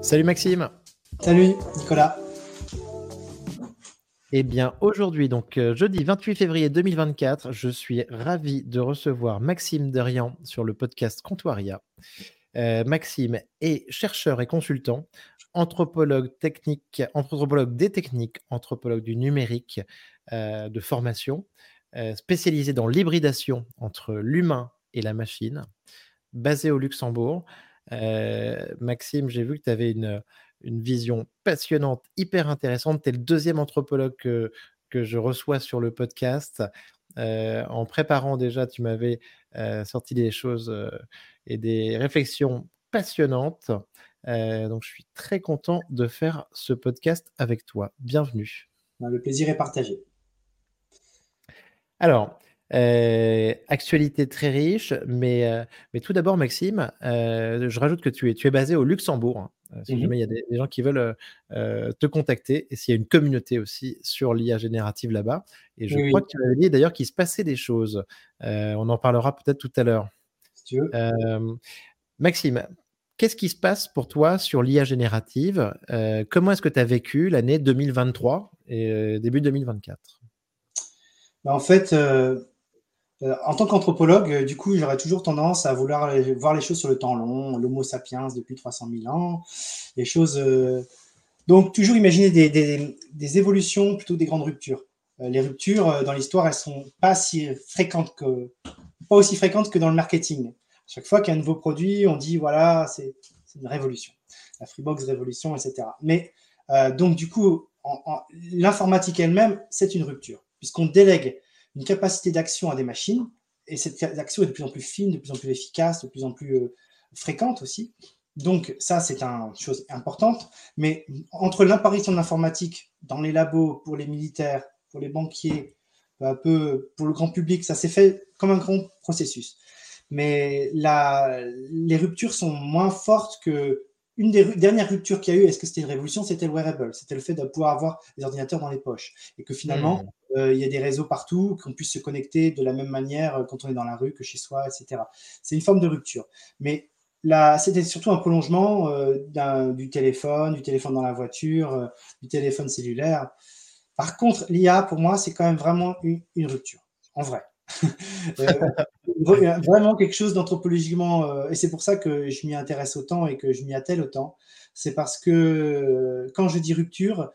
Salut Maxime. Salut Nicolas. Eh bien, aujourd'hui, donc euh, jeudi 28 février 2024, je suis ravi de recevoir Maxime Derian sur le podcast Comptoiria. Euh, Maxime est chercheur et consultant, anthropologue technique, anthropologue des techniques, anthropologue du numérique euh, de formation, spécialisé dans l'hybridation entre l'humain et la machine, basé au Luxembourg. Maxime, j'ai vu que tu avais une, une vision passionnante, hyper intéressante. Tu es le deuxième anthropologue que, que je reçois sur le podcast. Euh, en préparant déjà, tu m'avais euh, sorti des choses euh, et des réflexions passionnantes. donc, je suis très content de faire ce podcast avec toi. Bienvenue. Le plaisir est partagé. Alors, euh, actualité très riche, mais, euh, mais tout d'abord, Maxime, euh, je rajoute que tu es, tu es basé au Luxembourg. Hein, si mmh jamais il y a des, gens qui veulent te contacter, et s'il y a une communauté aussi sur l'IA générative là-bas. Et je crois que tu avais dit d'ailleurs qu'il se passait des choses. on en parlera peut-être tout à l'heure. Maxime, qu'est-ce qui se passe pour toi sur l'IA générative? Comment est-ce que tu as vécu l'année 2023 et début 2024 bah, En fait, euh, en tant qu'anthropologue, euh, du coup, j'aurais toujours tendance à vouloir voir les choses sur le temps long, l'Homo sapiens depuis 300 000 ans, les choses. Euh, donc, toujours imaginer des, évolutions plutôt des grandes ruptures. les ruptures dans l'histoire, elles sont pas si fréquentes que, pas aussi fréquentes que dans le marketing. Chaque fois qu'il y a un nouveau produit, on dit voilà, c'est une révolution, la Freebox révolution, etc. Mais donc, du coup, l'informatique elle-même, c'est une rupture, puisqu'on délègue une capacité d'action à des machines, et cette action est de plus en plus fine, de plus en plus efficace, de plus en plus euh, fréquente aussi. Donc ça, c'est une chose importante. Mais entre l'apparition de l'informatique dans les labos, pour les militaires, pour les banquiers, un peu pour le grand public, ça s'est fait comme un grand processus. Mais la, les ruptures sont moins fortes que une des dernières ruptures qu'il y a eu, est-ce que c'était une révolution? C'était le wearable, c'était le fait de pouvoir avoir des ordinateurs dans les poches et que finalement, hmm. euh, il y a des réseaux partout, qu'on puisse se connecter de la même manière euh, quand on est dans la rue que chez soi, etc. C'est une forme de rupture. Mais là, c'était surtout un prolongement euh, du téléphone, du téléphone dans la voiture, du téléphone cellulaire. Par contre, l'IA, pour moi, c'est quand même vraiment une rupture, en vrai. Euh, vraiment quelque chose d'anthropologiquement, euh, et c'est pour ça que je m'y intéresse autant et que je m'y attelle autant. C'est parce que euh, quand je dis rupture,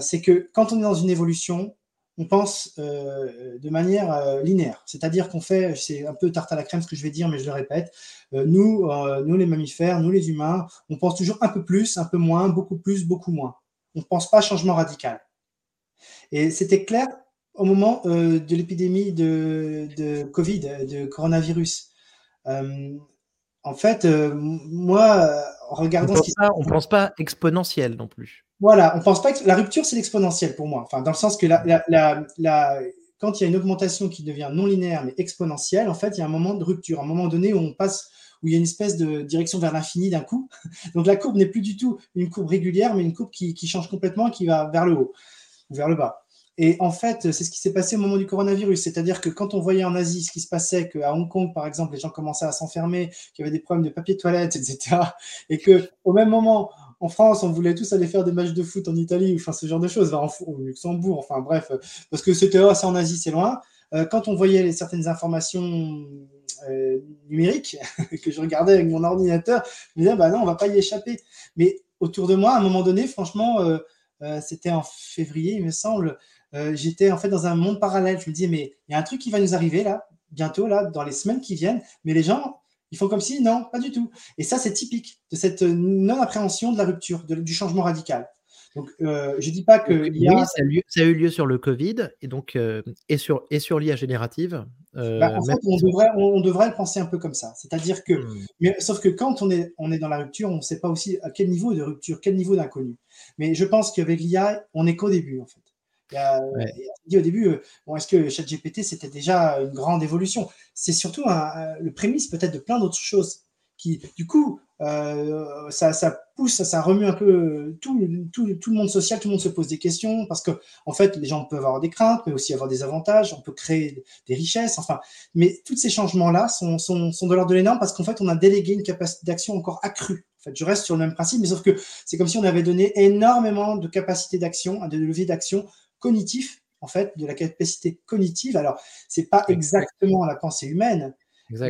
c'est que quand on est dans une évolution, on pense de manière linéaire. C'est-à-dire qu'on fait, c'est un peu tarte à la crème ce que je vais dire, mais je le répète, nous, nous les mammifères, nous les humains, on pense toujours un peu plus, un peu moins, beaucoup plus, beaucoup moins. On ne pense pas changement radical. Et c'était clair au moment euh, de l'épidémie de, de, Covid, de coronavirus. Euh, en fait, euh, moi, en regardant on ce on pense pas exponentiel non plus. Voilà, on pense pas que la rupture c'est l'exponentiel pour moi. Enfin, dans le sens que la, la, la, quand il y a une augmentation qui devient non linéaire mais exponentielle, en fait, il y a un moment de rupture, un moment donné où on passe où il y a une espèce de direction vers l'infini d'un coup. Donc la courbe n'est plus du tout une courbe régulière, mais une courbe qui, qui change complètement, qui va vers le haut ou vers le bas. Et en fait, c'est ce qui s'est passé au moment du coronavirus. C'est-à-dire que quand on voyait en Asie ce qui se passait, qu'à Hong Kong, par exemple, les gens commençaient à s'enfermer, qu'il y avait des problèmes de papier toilette, etc. Et que au même moment, en France, on voulait tous aller faire des matchs de foot en Italie, enfin ce genre de choses, au Luxembourg, enfin bref, parce que c'était oh, en Asie, c'est loin. Euh, quand on voyait certaines informations euh, numériques que je regardais avec mon ordinateur, je me disais, bah non, on va pas y échapper. Mais autour de moi, à un moment donné, franchement, euh, c'était en février, il me semble, euh, j'étais en fait dans un monde parallèle. Je me disais, mais il y a un truc qui va nous arriver là, bientôt, là, dans les semaines qui viennent, mais les gens, ils font comme si, non, pas du tout. Et ça, c'est typique de cette non-appréhension de la rupture, du changement radical. Donc, euh, je ne dis pas que. Oui, ça a, eu lieu sur le Covid et donc euh, et sur et sur l'IA générative. Bah, en fait, on devrait, on, devrait le penser un peu comme ça. C'est-à-dire que, hmm. mais, sauf que quand on est, on est dans la rupture, on ne sait pas aussi à quel niveau de rupture, quel niveau d'inconnu. Mais je pense qu'avec l'IA, on n'est qu'au début en fait. Il dit au début, euh, bon, est-ce que ChatGPT c'était déjà une grande évolution? C'est surtout le prémisse peut-être de plein d'autres choses qui, du coup, euh, ça, ça, pousse, ça remue un peu tout, tout, tout, le monde social, tout le monde se pose des questions parce que, en fait, les gens peuvent avoir des craintes, mais aussi avoir des avantages, on peut créer des richesses, enfin, mais tous ces changements-là sont, sont, sont de l'ordre de l'énorme parce qu'en fait, on a délégué une capacité d'action encore accrue. En fait, je reste sur le même principe, mais sauf que c'est comme si on avait donné énormément de capacité d'action, de levier d'action cognitif, en fait, de la capacité cognitive. Alors, c'est pas exactement la pensée humaine,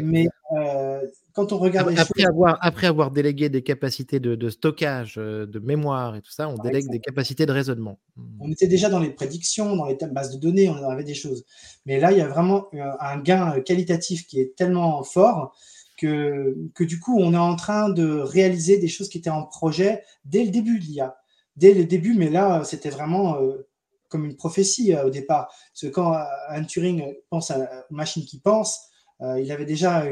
mais euh, quand on regarde après, avoir, après avoir délégué des capacités de, stockage, euh, de mémoire et tout ça, on délègue des capacités de raisonnement. On était déjà dans les prédictions, dans les bases de données, on avait des choses. Mais là, il y a vraiment un gain qualitatif qui est tellement fort que, que du coup, on est en train de réaliser des choses qui étaient en projet dès le début de l'IA. Dès le début, mais là, c'était vraiment euh, comme une prophétie au départ. Parce que quand un Turing pense à une machine qui pense, euh, il avait déjà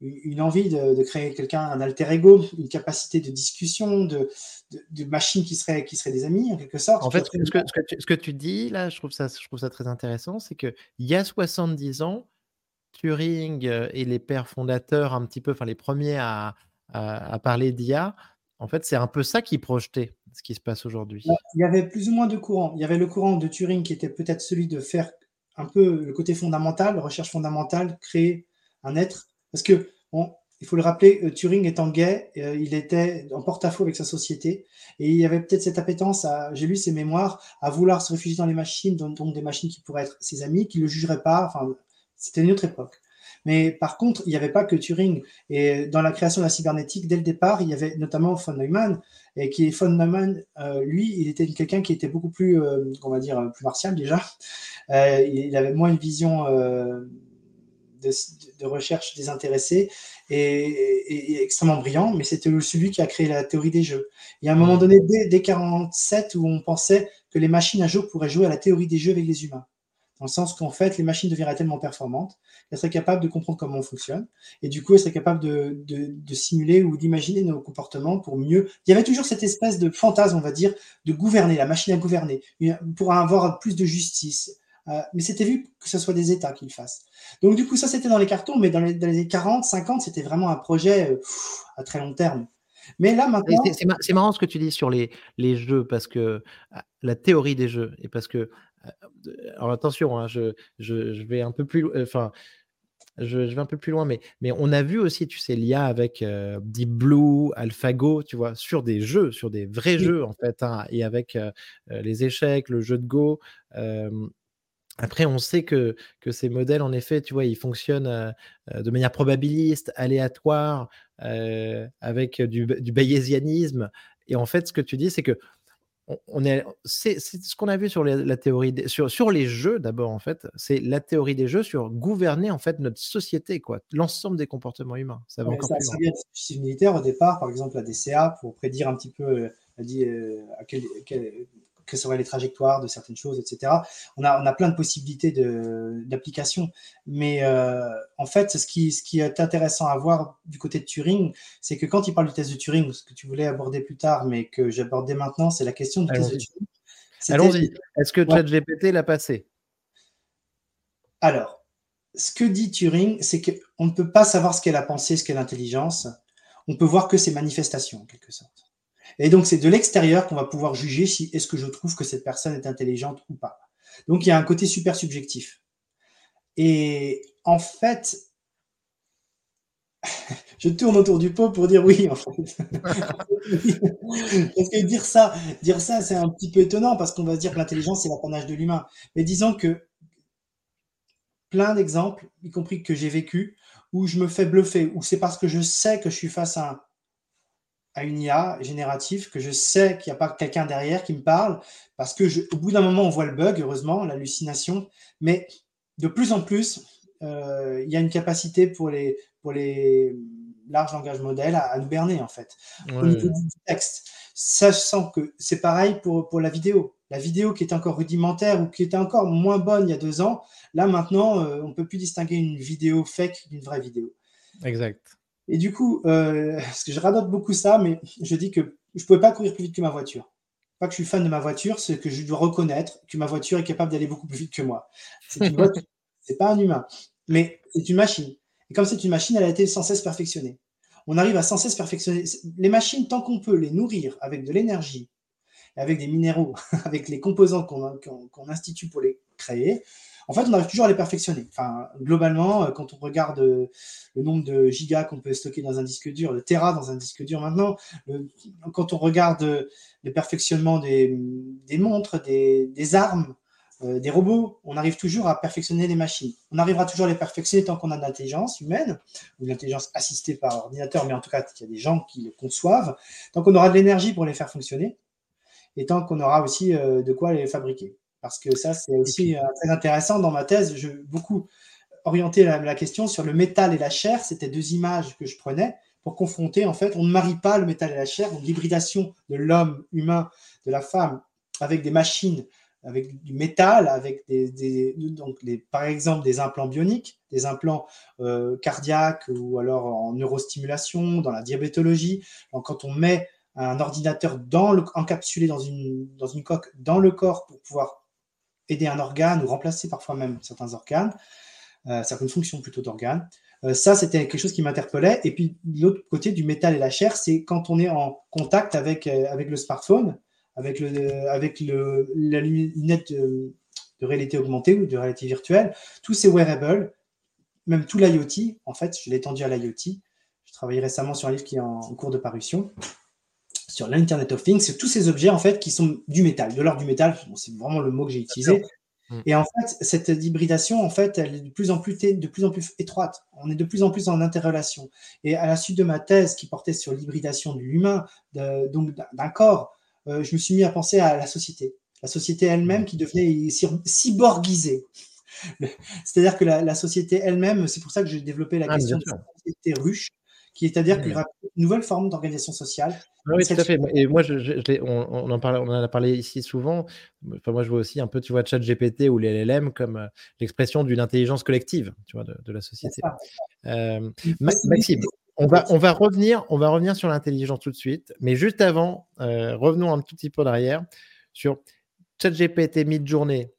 une envie de, créer quelqu'un, un alter ego, une capacité de discussion, de, de, machines qui seraient, qui seraient des amis, en quelque sorte. En fait, ce que, ce, que tu, dis, là, je trouve ça, je trouve ça très intéressant, c'est qu'il y a 70 ans, Turing euh, et les pères fondateurs, un petit peu, enfin les premiers à, à, parler d'IA, en fait, c'est un peu ça qui projetait ce qui se passe aujourd'hui. Il y avait plus ou moins de courants. Il y avait le courant de Turing qui était peut-être celui de faire un peu le côté fondamental, recherche fondamentale, créer un être. Parce que, il faut le rappeler, euh, Turing étant gay, euh, il était en porte-à-faux avec sa société. Et il y avait peut-être cette appétence, j'ai lu ses mémoires, à vouloir se réfugier dans les machines, donc des machines qui pourraient être ses amis, qui ne le jugeraient pas. Enfin, c'était une autre époque. Mais par contre, il n'y avait pas que Turing. Et dans la création de la cybernétique, dès le départ, il y avait notamment von Neumann. Et qui von Neumann, euh, lui, il était quelqu'un qui était beaucoup plus, on va dire, plus martial déjà. il avait moins une vision de, recherche désintéressée et, extrêmement brillant, mais c'était celui qui a créé la théorie des jeux. Il y a un moment donné, dès, dès 47, où on pensait que les machines à jeu pourraient jouer à la théorie des jeux avec les humains. Dans le sens qu'en fait, les machines deviendraient tellement performantes qu'elles seraient capables de comprendre comment on fonctionne. Et du coup, elles seraient capables de, de simuler ou d'imaginer nos comportements pour mieux. Il y avait toujours cette espèce de fantasme, on va dire, de gouverner, la machine à gouverner, pour avoir plus de justice, euh, mais c'était vu que ce soit des États qui le fassent. Donc du coup, ça c'était dans les cartons, mais dans les, dans les 40, 50, c'était vraiment un projet euh, à très long terme. Mais là maintenant. C'est marrant ce que tu dis sur les, les jeux, parce que ah, la théorie des jeux, et parce que. Euh, alors attention, hein, je, je, je, vais un peu plus. Enfin. Je, vais un peu plus loin, mais, mais on a vu aussi, tu sais, l'IA avec Deep Blue, AlphaGo, tu vois, sur des jeux, sur des vrais jeux, en fait, hein, et avec les échecs, le jeu de Go. Après, on sait que, que ces modèles, en effet, tu vois, ils fonctionnent euh, euh, de manière probabiliste, aléatoire, euh, avec du, du, bayésianisme. Et en fait, ce que tu dis, c'est que on, est, c'est, ce qu'on a vu sur la théorie, sur, sur les jeux d'abord, en fait, c'est la théorie des jeux sur gouverner en fait notre société, quoi, l'ensemble des comportements humains. Ça va encore plus militaire au départ, par exemple la DCA, pour prédire un petit peu à quel, que seraient les trajectoires de certaines choses, etc. On a, on a plein de possibilités d'application. Mais euh, en fait, ce qui, ce qui est intéressant à voir du côté de Turing, c'est que quand il parle du test de Turing, ce que tu voulais aborder plus tard, mais que j'abordais maintenant, c'est la question du test de Turing. Allons-y. Est-ce que ChatGPT l'a passé? Alors, ce que dit Turing, c'est qu'on ne peut pas savoir ce qu'est la pensée, ce qu'est l'intelligence. On peut voir que ses manifestations, en quelque sorte. Et donc, c'est de l'extérieur qu'on va pouvoir juger si est-ce que je trouve que cette personne est intelligente ou pas. Donc, il y a un côté super subjectif. Et en fait, je tourne autour du pot pour dire oui, en fait. parce que dire ça, dire ça, c'est un petit peu étonnant parce qu'on va dire que l'intelligence, c'est l'apanage de l'humain. Mais disons que plein d'exemples, y compris que j'ai vécu, où je me fais bluffer, où c'est parce que je sais que je suis face à un à une IA générative, que je sais qu'il n'y a pas quelqu'un derrière qui me parle, parce que je, au bout d'un moment, on voit le bug, heureusement, l'hallucination, mais de plus en plus, euh, il y a une capacité pour les, pour les larges langages modèles à, nous berner, en fait, au niveau du texte. Sachant que c'est pareil pour, pour la vidéo. La vidéo qui était encore rudimentaire ou qui était encore moins bonne il y a deux ans, là maintenant, euh, on ne peut plus distinguer une vidéo fake d'une vraie vidéo. Exact. Et du coup, euh, parce que je radote beaucoup ça, mais je dis que je ne pouvais pas courir plus vite que ma voiture. Pas que je suis fan de ma voiture, c'est que je dois reconnaître que ma voiture est capable d'aller beaucoup plus vite que moi. C'est une voiture, c'est pas un humain, mais c'est une machine. Et comme c'est une machine, elle a été sans cesse perfectionnée. On arrive à sans cesse perfectionner les machines tant qu'on peut les nourrir avec de l'énergie, avec des minéraux, avec les composants qu'on institue pour les créer. En fait, on arrive toujours à les perfectionner. Enfin, globalement, quand on regarde le nombre de gigas qu'on peut stocker dans un disque dur, le Tera dans un disque dur maintenant, quand on regarde le perfectionnement des, montres, des, armes, euh, des robots, on arrive toujours à perfectionner les machines. On arrivera toujours à les perfectionner tant qu'on a de l'intelligence humaine, ou de l'intelligence assistée par ordinateur, mais en tout cas, il y a des gens qui le conçoivent, tant qu'on aura de l'énergie pour les faire fonctionner, et tant qu'on aura aussi euh, de quoi les fabriquer. Parce que ça, c'est aussi euh, très intéressant dans ma thèse. Je beaucoup orienter la, question sur le métal et la chair. C'était deux images que je prenais pour confronter. En fait, on ne marie pas le métal et la chair. Donc, l'hybridation de l'homme humain, de la femme, avec des machines, avec du métal, avec des, donc par exemple des implants bioniques, des implants euh, cardiaques ou alors en neurostimulation, dans la diabétologie. Donc, quand on met un ordinateur dans le, encapsulé dans une, dans une coque dans le corps pour pouvoir aider un organe ou remplacer parfois même certains organes, euh, certaines fonctions plutôt d'organes. Euh, ça, c'était quelque chose qui m'interpellait. Et puis, l'autre côté du métal et la chair, c'est quand on est en contact avec, euh, avec le smartphone, avec, le, avec le, la lunette de, réalité augmentée ou de réalité virtuelle, tous ces wearables, même tout l'IoT, en fait, je l'ai étendu à l'IoT. Je travaillé récemment sur un livre qui est en, cours de parution sur l'Internet of Things, c'est tous ces objets en fait qui sont du métal, de l'ordre du métal, c'est vraiment le mot que j'ai utilisé. Et en fait, cette hybridation, en fait, elle est de plus en plus, de plus en plus étroite. On est de plus en plus en interrelation. Et à la suite de ma thèse qui portait sur l'hybridation de l'humain, donc d'un corps, euh, je me suis mis à penser à la société. La société elle-même qui devenait cyborgisée. C'est-à-dire que la, société elle-même, c'est pour ça que j'ai développé la ah, question de la société ruche, qui est à dire qu'il y aura une nouvelle forme d'organisation sociale. Oui, tout à fait. Et moi, je, on, en parle, on en a parlé ici souvent. Enfin, moi, je vois aussi un peu, tu vois, chat GPT ou les LLM comme euh, l'expression d'une intelligence collective, tu vois, de, la société. Euh, Maxime, on va, on va revenir, on va revenir sur l'intelligence tout de suite, mais juste avant, euh, revenons un tout petit peu derrière sur ChatGPT mid-journée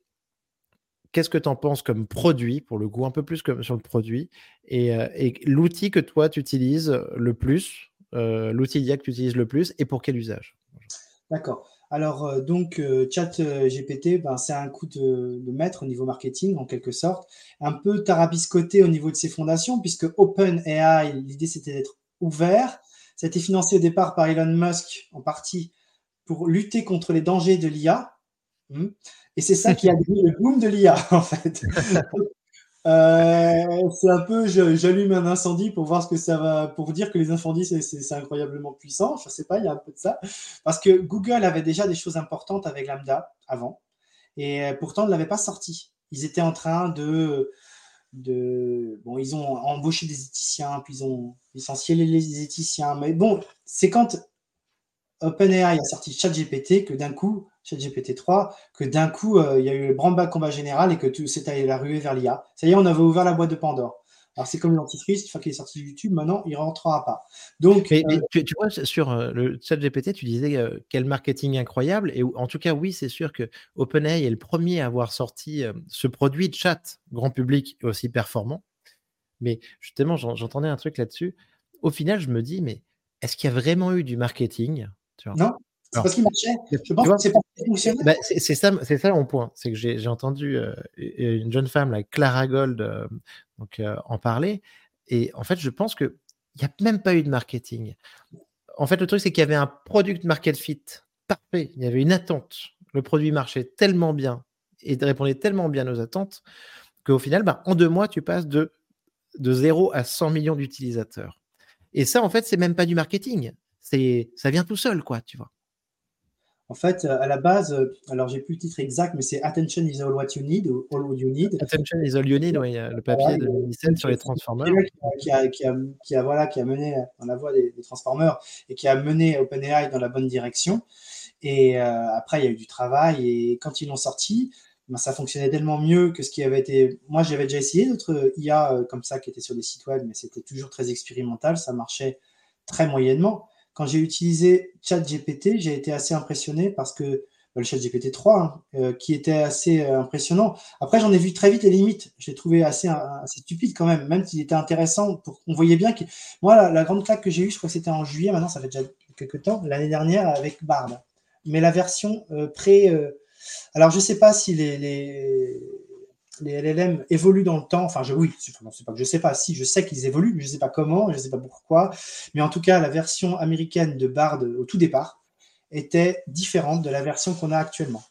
qu'est-ce que tu en penses comme produit, pour le coup, un peu plus comme sur le produit, et, euh, l'outil que toi tu utilises le plus, euh, l'outil d'IA que tu utilises le plus, et pour quel usage? D'accord. Alors, euh, donc, ChatGPT, ben, c'est un coup de, maître au niveau marketing, en quelque sorte, un peu tarabiscoté au niveau de ses fondations, puisque OpenAI, l'idée c'était d'être ouvert. Ça a été financé au départ par Elon Musk, en partie, pour lutter contre les dangers de l'IA. Hmm. Et c'est ça qui a donné le boom de l'IA, en fait. Euh, c'est un peu, j'allume un incendie pour voir ce que ça va, pour dire que les incendies, c'est incroyablement puissant. Je sais pas, il y a un peu de ça. Parce que Google avait déjà des choses importantes avec Lambda avant. Et pourtant, ne l'avait pas sorti. Ils étaient en train de, de, bon, ils ont embauché des éthiciens, puis ils ont licencié les éthiciens. Mais bon, c'est quand OpenAI a sorti ChatGPT que d'un coup, ChatGPT 3, que d'un coup, euh, il y a eu le branle-bas combat général et que tout s'est allé la ruée vers l'IA. Ça y est, on avait ouvert la boîte de Pandore. Alors, c'est comme l'antifreeze, une fois qu'il est sorti de YouTube, maintenant, il ne rentrera pas. Donc, euh, tu, vois, sur euh, le chat GPT, tu disais quel marketing incroyable. Et en tout cas, oui, c'est sûr que OpenAI est le premier à avoir sorti ce produit de chat grand public aussi performant. Mais justement, j'entendais un truc là-dessus. Au final, je me dis, mais est-ce qu'il y a vraiment eu du marketing? Non, c'est parce qu'il marchait. Je pense que c'est pas bah, c'est ça, c'est ça mon point. C'est que j'ai entendu euh, une jeune femme, la Clara Gold, euh, donc, euh, en parler. Et en fait, je pense qu'il n'y a même pas eu de marketing. En fait, le truc, c'est qu'il y avait un product market fit parfait. Il y avait une attente. Le produit marchait tellement bien et répondait tellement bien aux attentes qu'au final, bah, en deux mois, tu passes de, de 0 à 100 millions d'utilisateurs. Et ça, en fait, c'est même pas du marketing. C'est, ça vient tout seul, quoi, tu vois. En fait, euh, à la base, euh, alors j'ai plus le titre exact, mais c'est Attention is all what you need, all what you need. Attention is all you need, oui, le papier de 2017 sur les Transformers. Qui a, qui, a, qui, a, voilà, qui a mené dans la voie des, Transformers et qui a mené OpenAI dans la bonne direction. Et euh, après, il y a eu du travail et quand ils l'ont sorti, ben, ça fonctionnait tellement mieux que ce qui avait été. Moi, j'avais déjà essayé d'autres IA comme ça qui étaient sur des sites web, mais c'était toujours très expérimental, ça marchait très moyennement quand j'ai utilisé ChatGPT, j'ai été assez impressionné parce que bah, le ChatGPT 3, hein, euh, qui était assez euh, impressionnant. Après, j'en ai vu très vite les limites. Je l'ai trouvé assez, assez stupide quand même, même s'il était intéressant. On voyait bien que moi, la, grande claque que j'ai eue, je crois que c'était en juillet. Maintenant, ça fait déjà quelques temps. L'année dernière avec Bard, mais la version euh, pré. alors, je sais pas si les les LLM évoluent dans le temps. Enfin, je, oui, je sais pas. Si, je sais qu'ils évoluent, mais je sais pas comment, je sais pas pourquoi. Mais en tout cas, la version américaine de Bard au tout départ était différente de la version qu'on a actuellement.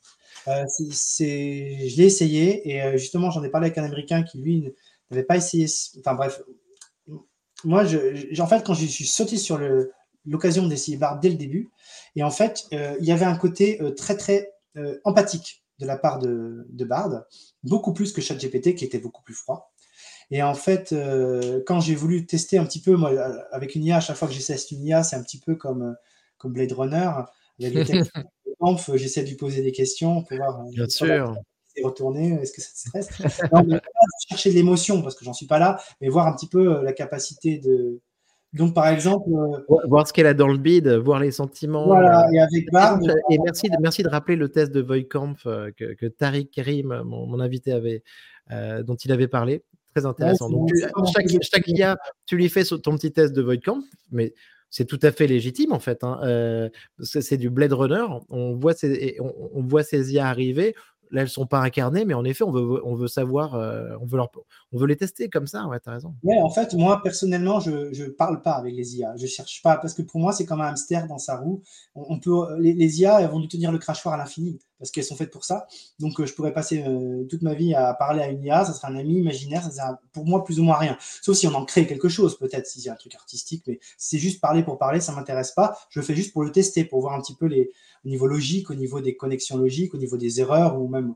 Euh, je l'ai essayé et euh, justement, j'en ai parlé avec un Américain qui lui n'avait pas essayé. Enfin bref, moi, en fait, quand je suis sauté sur l'occasion d'essayer Bard dès le début, et en fait, euh, il y avait un côté très très empathique de la part de, de Bard, beaucoup plus que ChatGPT qui était beaucoup plus froid. Et en fait, euh, quand j'ai voulu tester un petit peu, moi, avec une IA, à chaque fois que j'essaie une IA, c'est un petit peu comme, euh, comme Blade Runner. j'essaie de lui poser des questions pour voir. Euh, Bien sûr. Retourner, est-ce que ça te stresse? Non, mais pas chercher de l'émotion parce que j'en suis pas là, mais voir un petit peu la capacité de, donc, par exemple. voir ce qu'elle a dans le bid, voir les sentiments. Voilà, et avec Et merci de, merci de rappeler le test de Voikamp que, que Tariq Kerim, mon, invité, avait, dont il avait parlé. Très intéressant. Donc, chaque, chaque IA, tu lui fais ton petit test de Voikamp, mais c'est tout à fait légitime en fait. Hein. c'est du Blade Runner. On voit ces, on, on voit ces IA arriver là, elles sont pas incarnées, mais en effet, on veut, savoir, euh, on, veut les tester comme ça. Ouais, tu as raison. Ouais, en fait, moi, personnellement, je ne parle pas avec les IA. Je cherche pas, parce que pour moi, c'est comme un hamster dans sa roue. On, peut, les, les, IA, vont nous tenir le crachoir à l'infini, parce qu'elles sont faites pour ça. Donc, euh, je pourrais passer euh, toute ma vie à parler à une IA, ça serait un ami imaginaire, ça serait pour moi plus ou moins rien. Sauf si on en crée quelque chose, peut-être, si c'est un truc artistique, mais c'est juste parler pour parler, ça m'intéresse pas. Je le fais juste pour le tester, pour voir un petit peu les, au niveau logique, au niveau des connexions logiques, au niveau des erreurs, ou même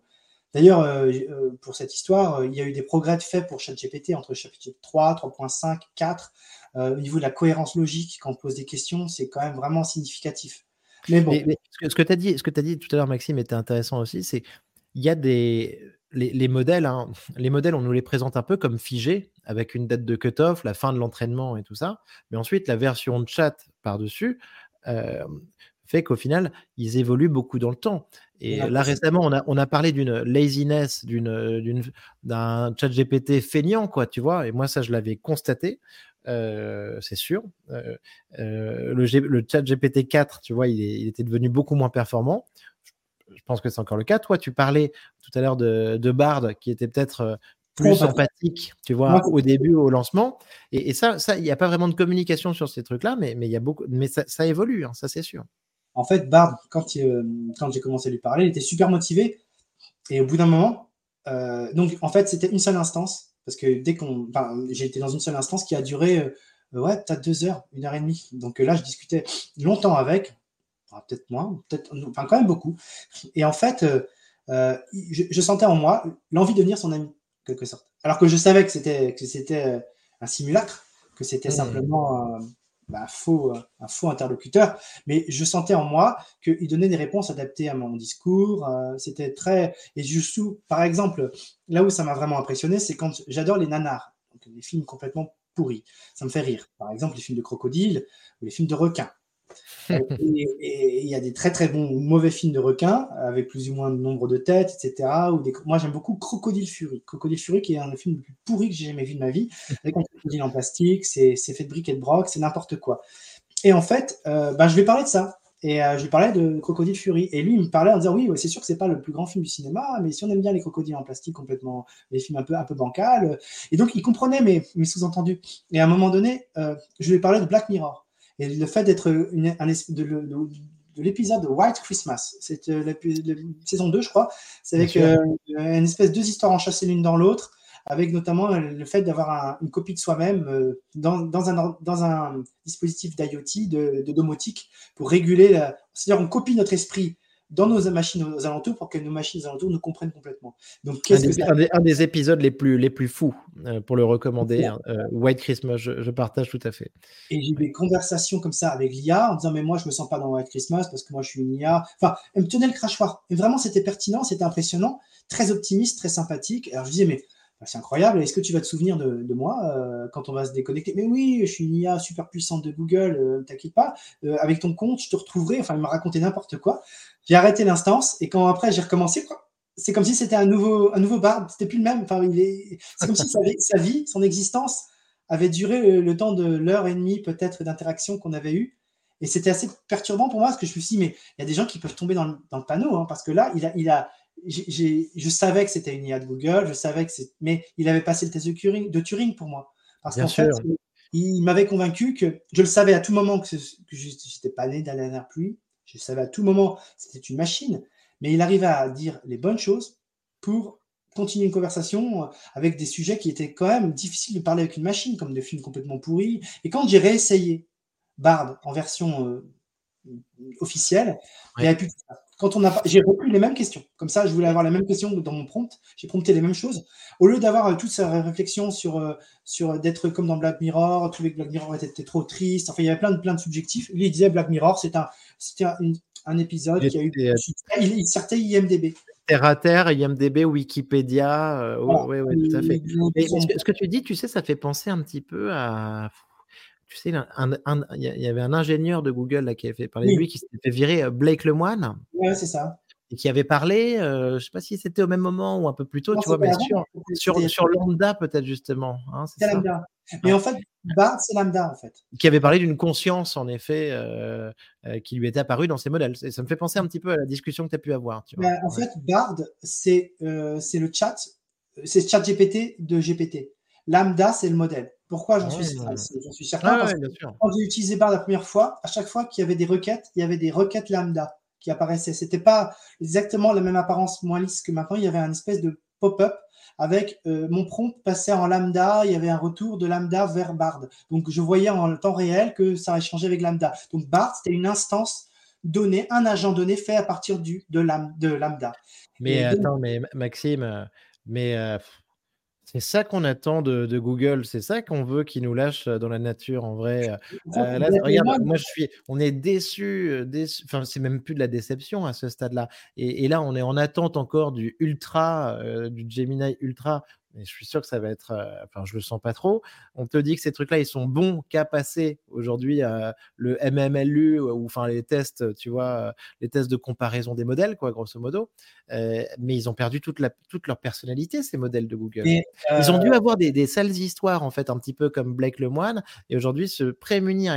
D'ailleurs, euh, pour cette histoire, il y a eu des progrès de fait pour ChatGPT entre chapitre 3, 3.5, 4. au niveau de la cohérence logique, quand on pose des questions, c'est quand même vraiment significatif. Mais bon. ce que tu as, dit, as dit tout à l'heure, Maxime, était intéressant aussi, c'est il y a des. Les, modèles, hein, les modèles, on nous les présente un peu comme figés, avec une date de cut-off, la fin de l'entraînement et tout ça. Mais ensuite, la version de chat par-dessus, fait qu'au final, ils évoluent beaucoup dans le temps. Et là, récemment, on a, on a parlé d'une laziness, d'un chat GPT feignant, quoi, tu vois. Et moi, ça, je l'avais constaté, euh, c'est sûr. Euh, euh, le, le, chat GPT 4, tu vois, il, il, était devenu beaucoup moins performant. Je pense que c'est encore le cas. Toi, tu parlais tout à l'heure de, de Bard, qui était peut-être plus sympathique, tu vois, au début, au lancement. Et, ça, il n'y a pas vraiment de communication sur ces trucs-là, mais, mais, y a beaucoup, mais ça, ça évolue, hein, ça c'est sûr. En fait, Bard, quand, quand j'ai commencé à lui parler, il était super motivé. Et au bout d'un moment, euh, donc en fait, c'était une seule instance. Parce que dès qu'on. j'ai été dans une seule instance qui a duré, euh, ouais, peut-être deux heures, une heure et demie. Donc là, je discutais longtemps avec, peut-être moins, peut-être, enfin, quand même beaucoup. Et en fait, je, sentais en moi l'envie de devenir son ami, quelque sorte. Alors que je savais que c'était, que c'était un simulacre, que c'était mmh. simplement bah, faux, euh, un faux interlocuteur, mais je sentais en moi qu'il donnait des réponses adaptées à mon discours. Euh, c'était très. Et par exemple, là où ça m'a vraiment impressionné, c'est quand j'adore les nanars, donc les films complètement pourris. Ça me fait rire. Par exemple, les films de crocodile ou les films de requins. Et il y a des très très bons ou mauvais films de requins avec plus ou moins de nombre de têtes, etc. Ou des... Moi j'aime beaucoup Crocodile Fury. Crocodile Fury qui est un des films le plus pourri que j'ai jamais vu de ma vie, avec un crocodile en plastique, c'est fait de briques et de broc, c'est n'importe quoi. Et en fait, euh, bah, je vais parler de ça. Et euh, je lui parlais de Crocodile Fury. Et lui, il me parlait en disant Oui, c'est sûr que c'est pas le plus grand film du cinéma, mais si on aime bien les crocodiles en plastique complètement, les films un peu, un peu bancals. Et donc, il comprenait mes, mes sous-entendus. Et à un moment donné, euh, je lui ai parlé de Black Mirror. Et le fait d'être un, de, de, l'épisode White Christmas, c'est euh, la, saison 2, je crois, c'est avec euh, une espèce de deux histoires enchâssées l'une dans l'autre, avec notamment le fait d'avoir une copie de soi-même euh, dans, dans, un, dans un dispositif d'IoT, de, de, domotique, pour réguler, c'est-à-dire on copie notre esprit dans nos machines aux alentours pour que nos machines aux alentours nous comprennent complètement. Donc, un, des, que un, des, épisodes les plus, les plus fous euh, pour le recommander, hein, euh, White Christmas, je, partage tout à fait. Et j'ai des conversations comme ça avec l'IA en disant Mais moi, je me sens pas dans White Christmas parce que moi, je suis une IA. Enfin, elle me tenait le crachoir. Et vraiment, c'était pertinent, c'était impressionnant, très optimiste, très sympathique. Alors, je disais Mais c'est incroyable. Est-ce que tu vas te souvenir de, moi euh, quand on va se déconnecter? Mais oui, je suis une IA super puissante de Google, ne t'inquiète pas. avec ton compte, je te retrouverai. Enfin, il m'a raconté n'importe quoi. J'ai arrêté l'instance et quand après j'ai recommencé, c'est comme si c'était un nouveau, un nouveau Bard. C'était plus le même. Enfin, c'est comme si sa, vie, son existence avait duré le, temps de l'heure et demie peut-être d'interaction qu'on avait eu. Et c'était assez perturbant pour moi parce que je me suis dit, mais il y a des gens qui peuvent tomber dans le, panneau hein, parce que là, il a, il a, je savais que c'était une IA de Google, je savais que c'est, mais il avait passé le test de Turing, de Turing pour moi. Parce qu'en fait, il m'avait convaincu que je le savais à tout moment que, que je n'étais pas né de la dernière pluie. Je savais à tout moment que c'était une machine, mais il arrivait à dire les bonnes choses pour continuer une conversation avec des sujets qui étaient quand même difficiles de parler avec une machine, comme des films complètement pourris. Et quand j'ai réessayé Bard en version euh, officielle, il n'y avait plus ça quand on a, j'ai repris les mêmes questions. Comme ça, je voulais avoir les mêmes questions dans mon prompt. J'ai prompté les mêmes choses. Au lieu d'avoir euh, toute cette réflexion sur, euh, sur d'être comme dans Black Mirror, trouver que Black Mirror était, trop triste. Enfin, il y avait plein de, plein de subjectifs. Lui, il disait Black Mirror, c'est un, c'était un, épisode qui a eu. Euh, il, sortait IMDB. Terre à terre, IMDB, Wikipédia. oui, oui, tout à fait. ce, que tu dis, tu sais, ça fait penser un petit peu à tu sais, il y avait un ingénieur de Google là, qui avait fait parler de lui, qui s'était fait virer euh, Blake Lemoine. Oui, c'est ça. Et qui avait parlé, euh, je ne sais pas si c'était au même moment ou un peu plus tôt, tu vois, mais sur, sur, Lambda peut-être justement. Hein, c'est Lambda. Mais en fait, Bard, c'est Lambda en fait. Qui avait parlé d'une conscience en effet euh, qui lui était apparue dans ses modèles. ça me fait penser un petit peu à la discussion que tu as pu avoir. Tu vois. en fait, Bard, c'est le chat, c'est chat GPT de GPT. Lambda, c'est le modèle. Pourquoi j'en suis, suis, certain Parce que quand j'ai utilisé Bard la première fois, à chaque fois qu'il y avait des requêtes, il y avait des requêtes lambda qui apparaissaient. C'était pas exactement la même apparence moins lisse que maintenant. Il y avait un espèce de pop-up avec euh, mon prompt passait en lambda, il y avait un retour de lambda vers Bard. Donc je voyais en temps réel que ça a changé avec lambda. Donc Bard, c'était une instance donnée, un agent donné fait à partir du, de, de lambda. Mais attends, mais Maxime, euh, mais euh, c'est ça qu'on attend de, Google, c'est ça qu'on veut qu'ils nous lâchent dans la nature en vrai. regarde, moi je suis, on est déçu, enfin c'est même plus de la déception à ce stade-là. Et, là, on est en attente encore du Ultra, du Gemini Ultra mais je suis sûr que ça va être. Euh, enfin, je le sens pas trop. On te dit que ces trucs-là, ils sont bons qu'à passer aujourd'hui euh, le MMLU ou enfin les tests, tu vois, les tests de comparaison des modèles, quoi, grosso modo. Euh, mais ils ont perdu toute, la, toute leur personnalité, ces modèles de Google. ils ont dû avoir des, des, sales histoires, en fait, un petit peu comme Blake Lemoine, et aujourd'hui se prémunir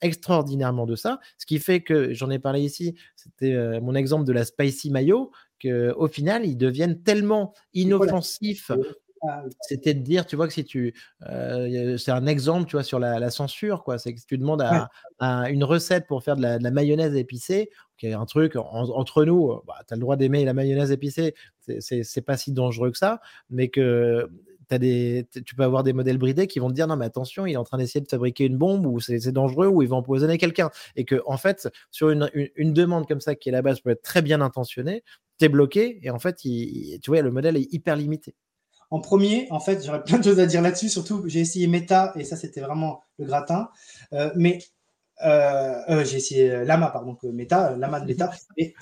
extraordinairement de ça. Ce qui fait que, j'en ai parlé ici, c'était mon exemple de la Spicy Mayo, qu'au final, ils deviennent tellement inoffensifs. C'était de dire, tu vois, que si tu. Euh, c'est un exemple, tu vois, sur la, censure, quoi. C'est que si tu demandes à, une recette pour faire de la, mayonnaise épicée, qui est un truc entre nous, bah, tu as le droit d'aimer la mayonnaise épicée, c'est pas si dangereux que ça, mais que des, tu peux avoir des modèles bridés qui vont te dire non mais attention il est en train d'essayer de fabriquer une bombe ou c'est dangereux ou il va empoisonner quelqu'un et que en fait sur une, une, demande comme ça qui est la base peut être très bien intentionnée tu es bloqué et en fait tu vois le modèle est hyper limité en premier, en fait, j'aurais plein de choses à dire là-dessus. Surtout, j'ai essayé Meta et ça, c'était vraiment le gratin. Euh, mais euh, euh, j'ai essayé Lama, pardon, Meta, Lama de Meta. Et,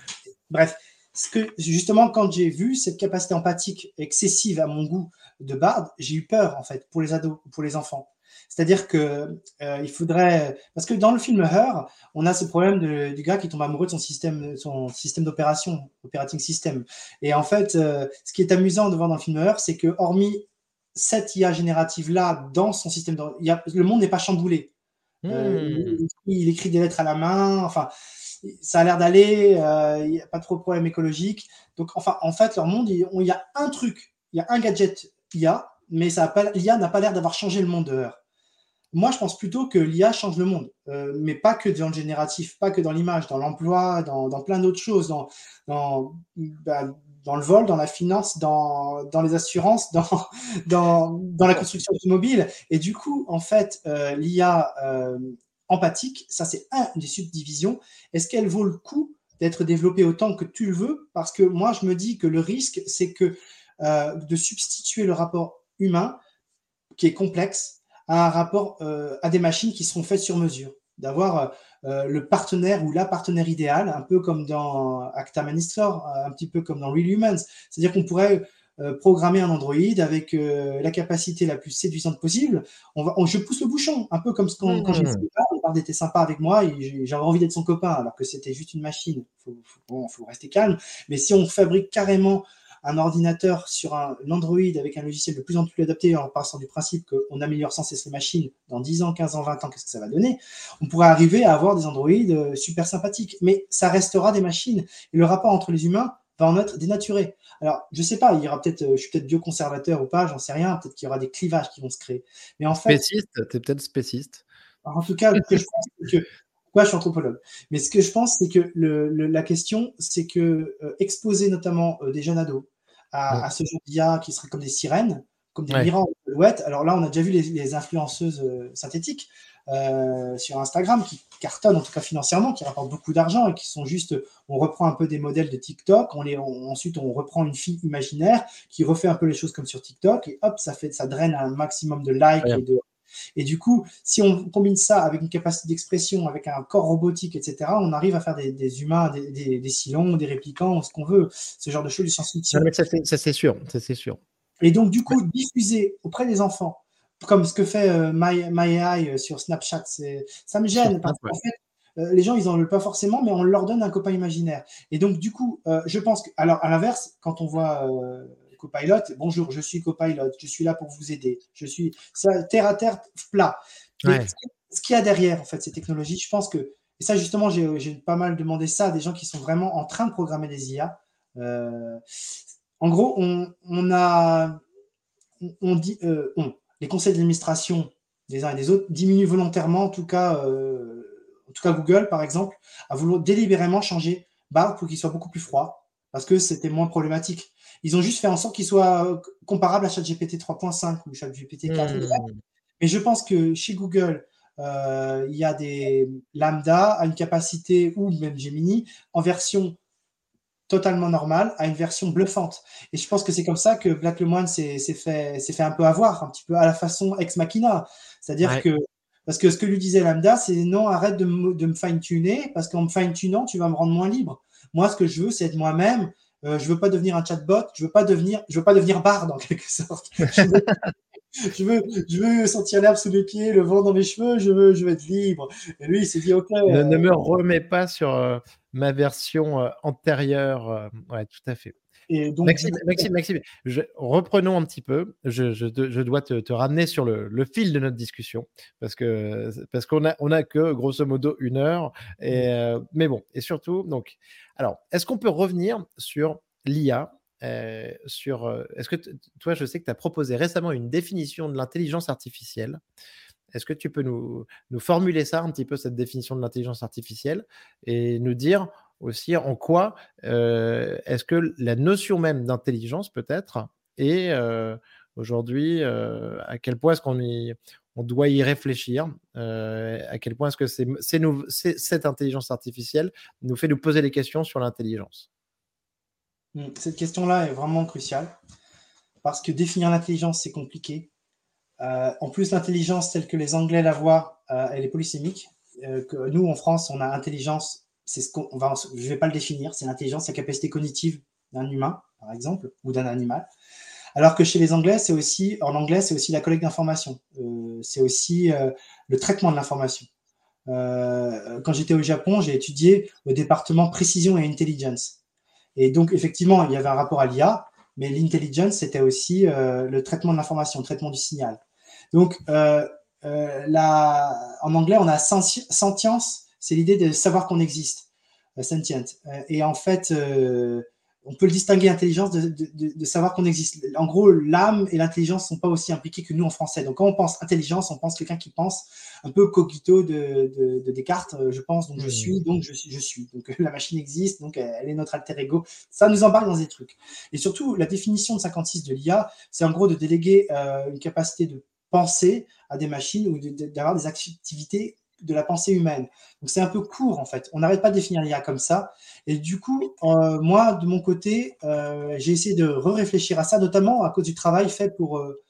bref, ce que justement, quand j'ai vu cette capacité empathique excessive à mon goût de Bard, j'ai eu peur en fait pour les ados, pour les enfants. C'est-à-dire que euh, il faudrait, parce que dans le film Her, on a ce problème de, du gars qui tombe amoureux de son système, son système d'opération, operating system. Et en fait, euh, ce qui est amusant de voir dans le film Her, c'est que hormis cette IA générative là dans son système, de, le monde n'est pas chamboulé. Euh, hmm. il, écrit des lettres à la main. Enfin, ça a l'air d'aller. Il n'y a pas trop de problèmes écologiques. Donc, enfin, en fait, leur monde, il, il y a un truc, il y a un gadget IA, mais l'IA n'a pas l'air d'avoir changé le monde de Her. Moi, je pense plutôt que l'IA change le monde, euh, mais pas que dans le génératif, pas que dans l'image, dans l'emploi, dans, plein d'autres choses, dans, bah, dans, le vol, dans la finance, dans, dans les assurances, dans, dans, dans, la construction automobile. Et du coup, en fait, euh, l'IA euh, empathique, ça c'est un des subdivisions. Est-ce qu'elle vaut le coup d'être développée autant que tu le veux? Parce que moi, je me dis que le risque, c'est que de substituer le rapport humain, qui est complexe, à un rapport euh, à des machines qui seront faites sur mesure, d'avoir euh, le partenaire ou la partenaire idéale, un peu comme dans Acta Manistor, un petit peu comme dans Real Humans. C'est-à-dire qu'on pourrait euh, programmer un Android avec la capacité la plus séduisante possible. On va, je pousse le bouchon, un peu comme quand, quand j'ai mmh. fait Bard était sympa avec moi et j'avais envie d'être son copain alors que c'était juste une machine. Il faut, faut, rester calme. Mais si on fabrique carrément un ordinateur sur un Android avec un logiciel de plus en plus adapté en passant du principe qu'on améliore sans cesse les machines dans 10 ans, 15 ans, 20 ans, qu'est-ce que ça va donner On pourrait arriver à avoir des Android euh, super sympathiques, mais ça restera des machines. Et le rapport entre les humains va en être dénaturé. Alors, je sais pas, il y aura peut-être, je suis peut-être bioconservateur ou pas, j'en sais rien, peut-être qu'il y aura des clivages qui vont se créer. Mais en fait. Spéciste, tu es peut-être spéciste. En tout cas, que je pense que moi, je suis anthropologue? Mais ce que je pense, c'est que le, la question, c'est que exposer notamment des jeunes ados à, ce genre d'IA qui seraient comme des sirènes, comme des ouais. de Alors là, on a déjà vu les, influenceuses synthétiques euh, sur Instagram qui cartonnent, en tout cas financièrement, qui rapportent beaucoup d'argent et qui sont juste, on reprend un peu des modèles de TikTok, on les, ensuite on reprend une fille imaginaire qui refait un peu les choses comme sur TikTok et hop, ça fait, ça draine un maximum de likes et de, et du coup, si on combine ça avec une capacité d'expression, avec un corps robotique, etc., on arrive à faire des, humains, des, des, des silons, des réplicants, ce qu'on veut, ce genre de choses de science-fiction. Ça, c'est sûr, ça c'est sûr. Et donc, du coup, diffuser auprès des enfants comme ce que fait euh, My, euh, sur Snapchat. Ça me gêne parce qu'en fait, euh, les gens, ils n'en veulent pas forcément, mais on leur donne un copain imaginaire. Et donc, du coup, je pense que, alors, à l'inverse, quand on voit Copilot, bonjour, je suis Copilot, je suis là pour vous aider. Je suis ça, terre à terre, plat. Ce qu'il y a derrière, en fait, ces technologies, je pense que, et ça, justement, j'ai pas mal demandé ça à des gens qui sont vraiment en train de programmer des IA. en gros, on, on a, on dit, on, les conseils d'administration des uns et des autres diminuent volontairement, en tout cas, euh, en tout cas Google par exemple, a voulu délibérément changer Bard pour qu'il soit beaucoup plus froid, parce que c'était moins problématique. Ils ont juste fait en sorte qu'il soit euh, comparable à ChatGPT 3.5 ou ChatGPT 4. Hmm. Mais je pense que chez Google, euh, il y a des lambda à une capacité, ou même Gemini, en version totalement normal à une version bluffante. Et je pense que c'est comme ça que Black Lemoine s'est fait, fait un peu avoir, un petit peu à la façon ex machina. C'est-à-dire que, parce que ce que lui disait Lambda, c'est non, arrête de me, de me fine-tuner, parce qu'en me fine-tunant, tu vas me rendre moins libre. Moi, ce que je veux, c'est être moi-même. Euh, je veux pas devenir un chatbot, je veux pas devenir, je veux pas devenir barde en quelque sorte. je veux, je veux sentir l'herbe sous les pieds, le vent dans mes cheveux, je veux, je veux être libre. Et lui, il s'est dit, ok. Ne, ne, me remets pas sur euh, ma version euh, antérieure. Euh, ouais, tout à fait. Et donc, Maxime, Maxime, Maxime je, reprenons un petit peu. Je, je, je dois te, te, ramener sur le, le, fil de notre discussion parce que parce qu'on a on a que grosso modo une heure. Et, mais bon, et surtout donc, alors, est-ce qu'on peut revenir sur l'IA euh, sur. Euh, est-ce que toi, je sais que tu as proposé récemment une définition de l'intelligence artificielle. Est-ce que tu peux nous, nous, formuler ça un petit peu, cette définition de l'intelligence artificielle, et nous dire aussi en quoi euh, est-ce que la notion même d'intelligence peut-être est aujourd'hui, à quel point est-ce qu'on on doit y réfléchir, à quel point est-ce que c'est, cette intelligence artificielle nous fait nous poser des questions sur l'intelligence? Hmm, cette question-là est vraiment cruciale parce que définir l'intelligence, c'est compliqué. Euh, en plus, l'intelligence telle que les Anglais la voient, euh, elle est polysémique. Euh, que nous, en France, on a intelligence, c'est ce qu'on va, je ne vais pas le définir, c'est l'intelligence, la capacité cognitive d'un humain, par exemple, ou d'un animal. Alors que chez les Anglais, c'est aussi, en anglais, c'est aussi la collecte d'informations. c'est aussi le traitement de l'information. quand j'étais au Japon, j'ai étudié le département précision et intelligence. Et donc, effectivement, il y avait un rapport à l'IA, mais l'intelligence, c'était aussi euh, le traitement de l'information, le traitement du signal. Donc, euh, euh, en anglais, on a sentience, c'est l'idée de savoir qu'on existe, sentient. Et en fait, on peut le distinguer intelligence de, de, de savoir qu'on existe. En gros, l'âme et l'intelligence sont pas aussi impliquées que nous en français. Donc, quand on pense intelligence, on pense quelqu'un qui pense un peu cogito de, de Descartes. Euh, je pense, donc je mmh. suis, donc je suis, je suis. Donc la machine existe, donc elle est notre alter ego. Ça nous embarque dans des trucs. Et surtout, la définition de 56 de l'IA, c'est en gros de déléguer euh, une capacité de penser à des machines ou d'avoir des activités de la pensée humaine. Donc c'est un peu court en fait. On n'arrête pas de définir l'IA comme ça. Et du coup, euh, moi, de mon côté, euh, j'ai essayé de réfléchir à ça, notamment à cause du travail fait pour, euh,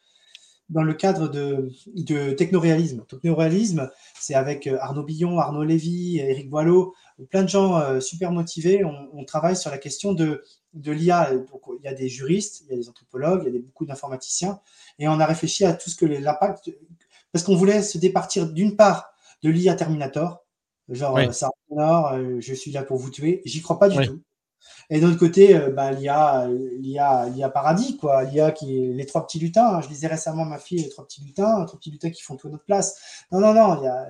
dans le cadre de, de technoréalisme. Technoréalisme, c'est avec Arnaud Billon, Arnaud Lévy, Eric Boileau, plein de gens super motivés. On, travaille sur la question de, l'IA. Il y a des juristes, il y a des anthropologues, il y a beaucoup d'informaticiens. Et on a réfléchi à tout ce que l'impact... Parce qu'on voulait se départir d'une part de l'IA Terminator, genre ça euh, euh, je suis là pour vous tuer. J'y crois pas du tout. Et d'un autre côté, euh, bah, l'IA, l'IA, l'IA paradis, quoi. L'IA qui est les trois petits lutins. Je disais récemment à ma fille, les trois petits lutins, les trois petits lutins qui font tout à notre place. Non, non, non. Il y a,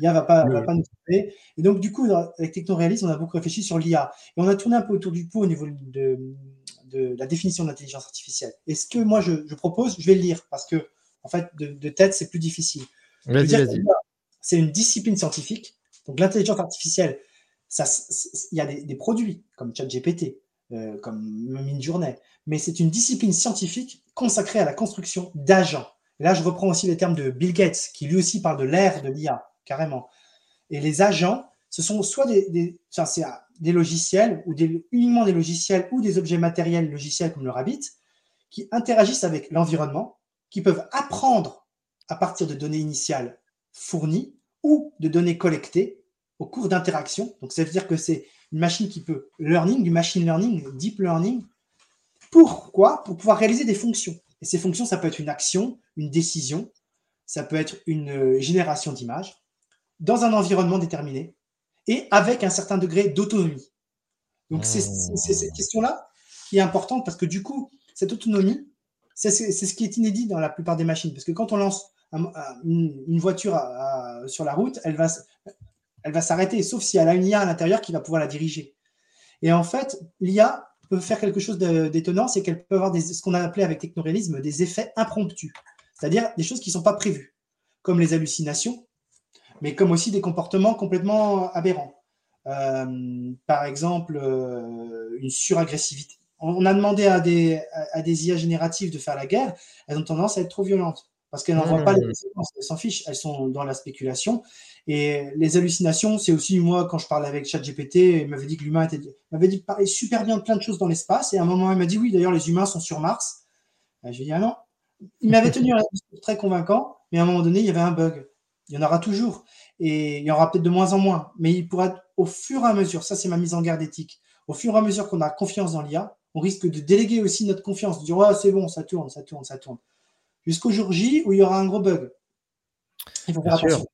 L'IA va pas, va pas nous sauver. Et donc, du coup, avec Technoréalisme, on a beaucoup réfléchi sur l'IA. Et on a tourné un peu autour du pot au niveau de, de la définition de l'intelligence artificielle. Et ce que moi, je, propose, je vais le lire parce que, en fait, de, tête, c'est plus difficile. C'est une discipline scientifique. Donc, l'intelligence artificielle, il y a des, produits comme ChatGPT, euh, comme Midjourney, mais c'est une discipline scientifique consacrée à la construction d'agents. Là, je reprends aussi les termes de Bill Gates, qui lui aussi parle de l'ère de l'IA, carrément. Et les agents, ce sont soit des, des, des logiciels, ou uniquement des logiciels, ou des objets matériels logiciels comme le Rabbit, qui interagissent avec l'environnement, qui peuvent apprendre à partir de données initiales fournies ou de données collectées au cours d'interactions. Donc, ça veut dire que c'est une machine qui peut learning, du machine learning, deep learning. Pourquoi? Pour pouvoir réaliser des fonctions. Et ces fonctions, ça peut être une action, une décision, ça peut être une euh, génération d'images dans un environnement déterminé et avec un certain degré d'autonomie. Donc, c'est cette question-là qui est importante parce que du coup, cette autonomie, c'est ce qui est inédit dans la plupart des machines. Parce que quand on lance une voiture sur la route, elle va, elle va s'arrêter, sauf si elle a une IA à l'intérieur qui va pouvoir la diriger. Et en fait, l'IA peut faire quelque chose d'étonnant, c'est qu'elle peut avoir ce qu'on a appelé avec technoréalisme des effets impromptus, c'est-à-dire des choses qui ne sont pas prévues, comme les hallucinations, mais comme aussi des comportements complètement aberrants. Euh, par exemple, euh, une suragressivité. On, a demandé à des, à des IA génératives de faire la guerre, elles ont tendance à être trop violentes parce qu'elles n'en voient pas les conséquences, elles s'en fichent, elles sont dans la spéculation. Et les hallucinations, c'est aussi moi, quand je parlais avec ChatGPT, il m'avait dit que l'humain était. M'avait dit parlait super bien de plein de choses dans l'espace. Et à un moment, il m'a dit oui, d'ailleurs, les humains sont sur Mars. je lui ai dit ah non. Il m'avait tenu un discours très convaincant, mais à un moment donné, il y avait un bug. Il y en aura toujours. Et il y en aura peut-être de moins en moins. Mais il pourra, au fur et à mesure, ça c'est ma mise en garde éthique, au fur et à mesure qu'on a confiance dans l'IA, on risque de déléguer aussi notre confiance, de dire ouais, c'est bon, ça tourne, ça tourne, ça tourne jusqu'au jour J où il y aura un gros bug. Il faut faire bien attention. Sûr.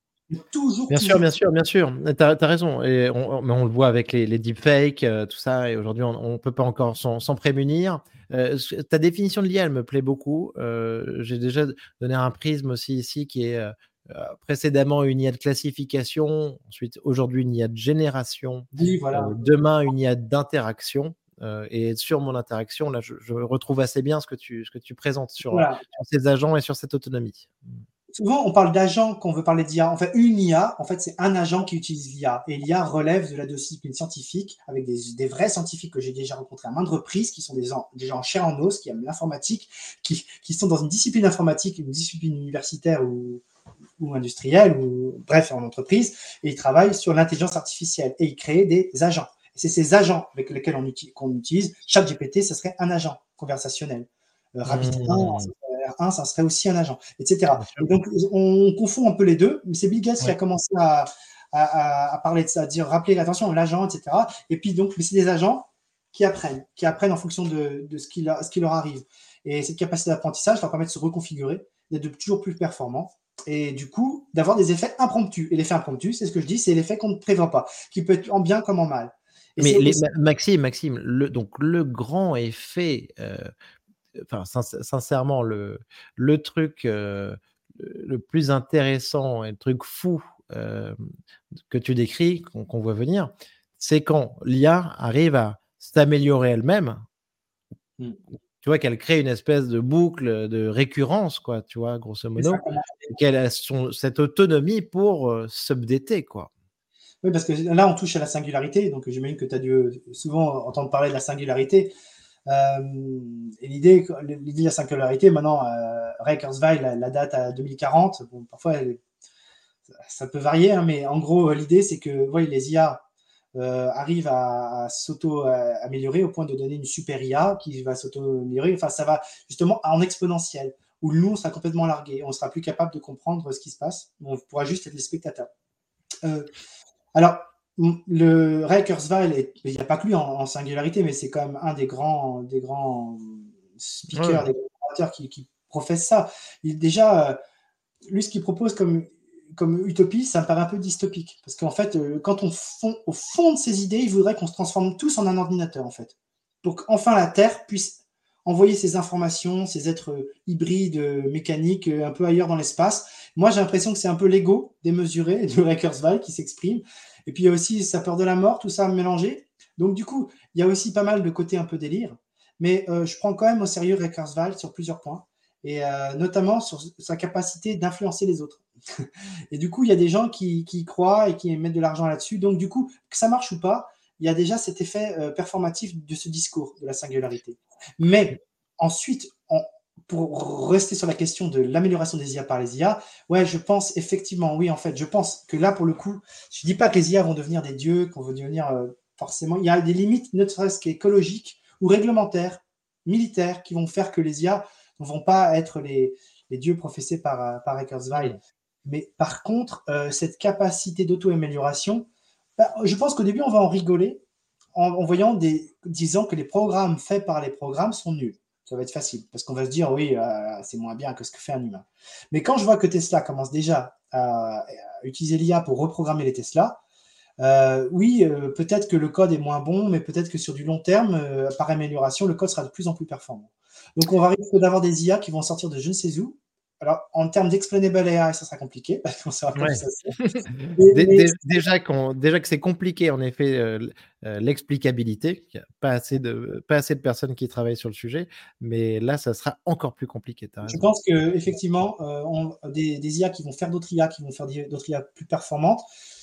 Toujours, bien sûr, bien sûr, bien sûr. Tu as, raison. Et on, mais on le voit avec les, deepfakes, euh, tout ça. Et aujourd'hui, on ne peut pas encore s'en prémunir. Euh, ta définition de l'IA, elle me plaît beaucoup. Euh, j'ai déjà donné un prisme aussi ici qui est précédemment une IA de classification, ensuite aujourd'hui une IA de génération, demain une IA d'interaction. Euh, et sur mon interaction, là, je, retrouve assez bien ce que tu, ce que tu présentes sur, ces agents et sur cette autonomie. Souvent, on parle d'agents quand on veut parler d'IA. En fait, une IA, en fait, c'est un agent qui utilise l'IA. Et l'IA relève de la discipline scientifique avec des, vrais scientifiques que j'ai déjà rencontrés à maintes reprises, qui sont des, des gens en chair en os, qui aiment l'informatique, qui, qui, sont dans une discipline informatique, une discipline universitaire ou, ou industrielle, ou bref, en entreprise, et ils travaillent sur l'intelligence artificielle et ils créent des agents c'est ces agents avec lesquels on utilise, qu'on utilise. Chaque GPT, ce serait un agent conversationnel. Euh, Rapid 1, ça serait aussi un agent, etc. donc, on confond un peu les deux. Mais c'est Bill Gates qui a commencé à, parler de ça, à dire, rappeler l'attention, l'agent, etc. Et puis, donc, c'est des agents qui apprennent, qui apprennent en fonction de, ce, qui, ce qui leur arrive. Et cette capacité d'apprentissage leur permet de se reconfigurer, d'être toujours plus performants et du coup d'avoir des effets impromptus. Et l'effet impromptu, c'est ce que je dis, c'est l'effet qu'on ne prévoit pas, qui peut être en bien comme en mal. Mais les, Maxime, Maxime, le, donc le grand effet, euh, enfin sincèrement, le, le truc euh, le plus intéressant et le truc fou euh, que tu décris, qu'on voit venir, c'est quand l'IA arrive à s'améliorer elle-même. Mmh. Tu vois qu'elle crée une espèce de boucle de récurrence, quoi, tu vois, grosso modo, qu'elle a son, cette autonomie pour s'updater, quoi. Oui, parce que là, on touche à la singularité. Donc, j'imagine que tu as dû souvent entendre parler de la singularité. Euh, et l'idée, l'idée de la singularité, maintenant, euh, Ray Kurzweil la, date à 2040. Bon, parfois, ça peut varier, hein, mais en gros, l'idée, c'est que les IA euh, arrivent à, s'auto-améliorer au point de donner une super IA qui va s'auto-améliorer. Enfin, ça va justement en exponentiel, où nous, on sera complètement largué. On sera plus capable de comprendre ce qui se passe. On pourra juste être les spectateurs. Euh, alors, le Ray Kurzweil, il n'y a pas que lui en, singularité, mais c'est quand même un des grands, des grands speakers, des grands qui, qui professent ça. Il, déjà, euh, lui, ce qu'il propose comme, comme utopie, ça me paraît un peu dystopique. Parce qu'en fait, euh, quand on fond, au fond de ses idées, il voudrait qu'on se transforme tous en un ordinateur, en fait. Pour qu'enfin la Terre puisse envoyer ces informations, ces êtres hybrides, mécaniques, un peu ailleurs dans l'espace. Moi, j'ai l'impression que c'est un peu l'ego démesuré de Rackersville qui s'exprime. Et puis, il y a aussi sa peur de la mort, tout ça mélangé. Donc, du coup, il y a aussi pas mal de côtés un peu délire. Mais euh, je prends quand même au sérieux Rackersville sur plusieurs points. Et euh, notamment sur sa capacité d'influencer les autres. et du coup, il y a des gens qui, croient et qui mettent de l'argent là-dessus. Donc, du coup, que ça marche ou pas, il y a déjà cet effet euh, performatif de ce discours de la singularité. Mais ensuite, pour rester sur la question de l'amélioration des IA par les IA, ouais, je pense effectivement, oui, en fait, je pense que là, pour le coup, je dis pas que les IA vont devenir des dieux, qu'on va devenir euh, forcément. Il y a des limites, ne serait-ce qu'écologiques ou réglementaires, militaires, qui vont faire que les IA ne vont pas être les, dieux professés par, euh, par Eckersweil. Mais par contre, cette capacité d'auto-amélioration, bah, je pense qu'au début, on va en rigoler en, voyant des, disant que les programmes faits par les programmes sont nuls. Ça va être facile parce qu'on va se dire oui, euh, c'est moins bien que ce que fait un humain. Mais quand je vois que Tesla commence déjà à, utiliser l'IA pour reprogrammer les Tesla, euh, oui, euh, peut-être que le code est moins bon, mais peut-être que sur du long terme, par amélioration, le code sera de plus en plus performant. Donc on va risquer d'avoir des IA qui vont sortir de je ne sais où alors, en termes d'explainable AI, ça sera compliqué, parce qu'on ça déjà, déjà, que c'est compliqué, en effet, euh, euh, l'explicabilité, il n'y a pas assez, de, pas assez de personnes qui travaillent sur le sujet, mais là, ça sera encore plus compliqué. Je pense qu'effectivement, euh, des, des, IA qui vont faire d'autres IA, qui vont faire d'autres IA plus performantes,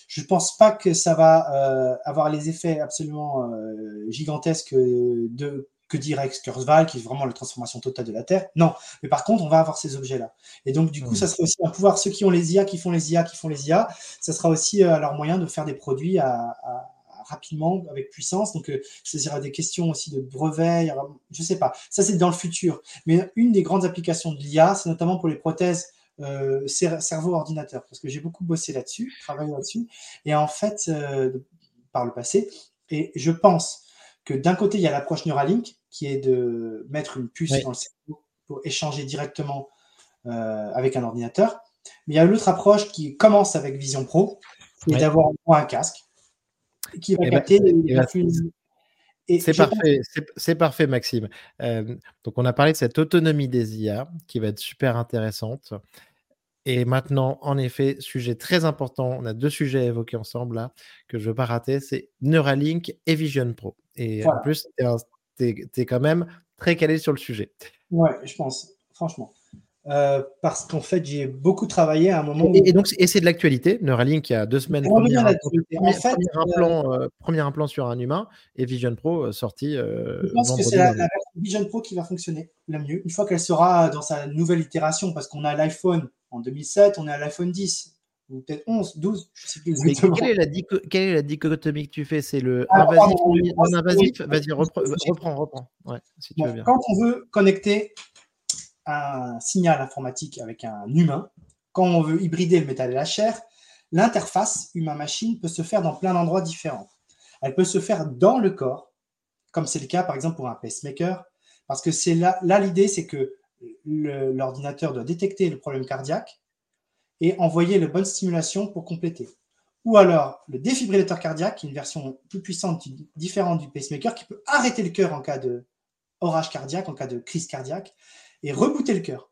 je ne pense pas que ça va euh, avoir les effets absolument gigantesques de que dirait Kurzweil, qui est vraiment la transformation totale de la Terre. Non, mais par contre, on va avoir ces objets-là. Et donc, du coup, ça sera aussi un pouvoir, ceux qui ont les IA, qui font les IA, qui font les IA, ça sera aussi euh, leur moyen de faire des produits à, rapidement, avec puissance. Donc, euh, ça des questions aussi de brevets, je sais pas. Ça, c'est dans le futur. Mais une des grandes applications de l'IA, c'est notamment pour les prothèses euh, cerveau-ordinateur, parce que j'ai beaucoup bossé là-dessus, travaillé là-dessus. Et en fait, euh, par le passé, et je pense que d'un côté, il y a l'approche Neuralink, qui est de mettre une puce dans le cerveau pour échanger directement euh, avec un ordinateur. Mais il y a l'autre approche qui commence avec Vision Pro, qui est d'avoir un casque qui va capter c'est parfait, c'est parfait, Maxime. Euh, donc, on a parlé de cette autonomie des IA qui va être super intéressante. Et maintenant, en effet, sujet très important, on a deux sujets à évoquer ensemble là, que je ne veux pas rater, c'est Neuralink et Vision Pro. Et en plus, tu es, quand même très calé sur le sujet. Ouais, je pense, franchement. Euh, parce qu'en fait, j'ai beaucoup travaillé à un moment. Et, donc, et c'est de l'actualité. Neuralink, il y a deux semaines, premier, en fait, implant, euh, euh, premier, implant, sur un humain et Vision Pro sorti. je pense que c'est la, la, Vision Pro qui va fonctionner le mieux une fois qu'elle sera dans sa nouvelle itération, parce qu'on a l'iPhone en 2007, on est à l'iPhone 10 ou peut-être 11, 12, je sais plus exactement. Quelle est, la quelle est la dichotomie que tu fais? C'est le invasif ou non invasif Vas-y, reprends, reprends. Ouais, si tu veux bien. Quand on veut connecter un signal informatique avec un humain, quand on veut hybrider le métal et la chair, l'interface humain-machine peut se faire dans plein d'endroits différents. Elle peut se faire dans le corps, comme c'est le cas par exemple pour un pacemaker, parce que c'est là l'idée, c'est que l'ordinateur doit détecter le problème cardiaque et envoyer la bonne stimulation pour compléter. Ou alors le défibrillateur cardiaque, une version plus puissante, différente du pacemaker, qui peut arrêter le cœur en cas de orage cardiaque, en cas de crise cardiaque, et rebooter le cœur.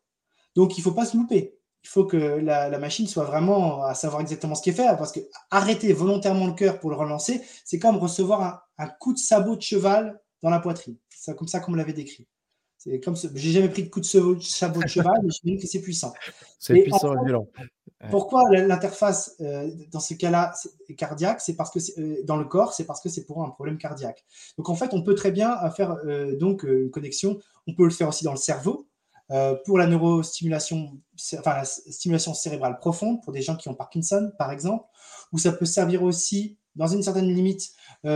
Donc il ne faut pas se louper. Il faut que la, machine soit vraiment à savoir exactement ce qui est fait, parce que arrêter volontairement le cœur pour le relancer, c'est comme recevoir un, un, coup de sabot de cheval dans la poitrine. C'est comme ça qu'on me l'avait décrit. C'est comme j'ai jamais pris de coup de sabot de cheval, mais je dis que c'est puissant. C'est puissant et violent. Pourquoi l'interface euh, dans ce cas-là cardiaque? C'est parce que euh, dans le corps, c'est parce que c'est pour un problème cardiaque. Donc en fait, on peut très bien faire euh, donc une connexion. On peut le faire aussi dans le cerveau pour la neurostimulation, enfin la stimulation cérébrale profonde pour des gens qui ont Parkinson, par exemple, ou ça peut servir aussi dans une certaine limite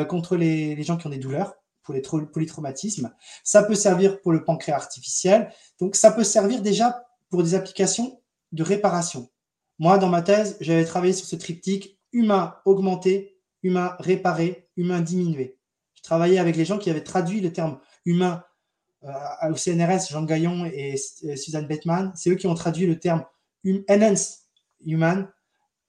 contre les gens qui ont des douleurs pour les polytraumatismes. Ça peut servir pour le pancréas artificiel. Donc, ça peut servir déjà pour des applications de réparation. Moi, dans ma thèse, j'avais travaillé sur ce triptyque humain augmenté, humain réparé, humain diminué. Je travaillais avec les gens qui avaient traduit le terme humain euh, au CNRS, Jean Gaillon et Suzanne Bettman. C'est eux qui ont traduit le terme hum, enhanced human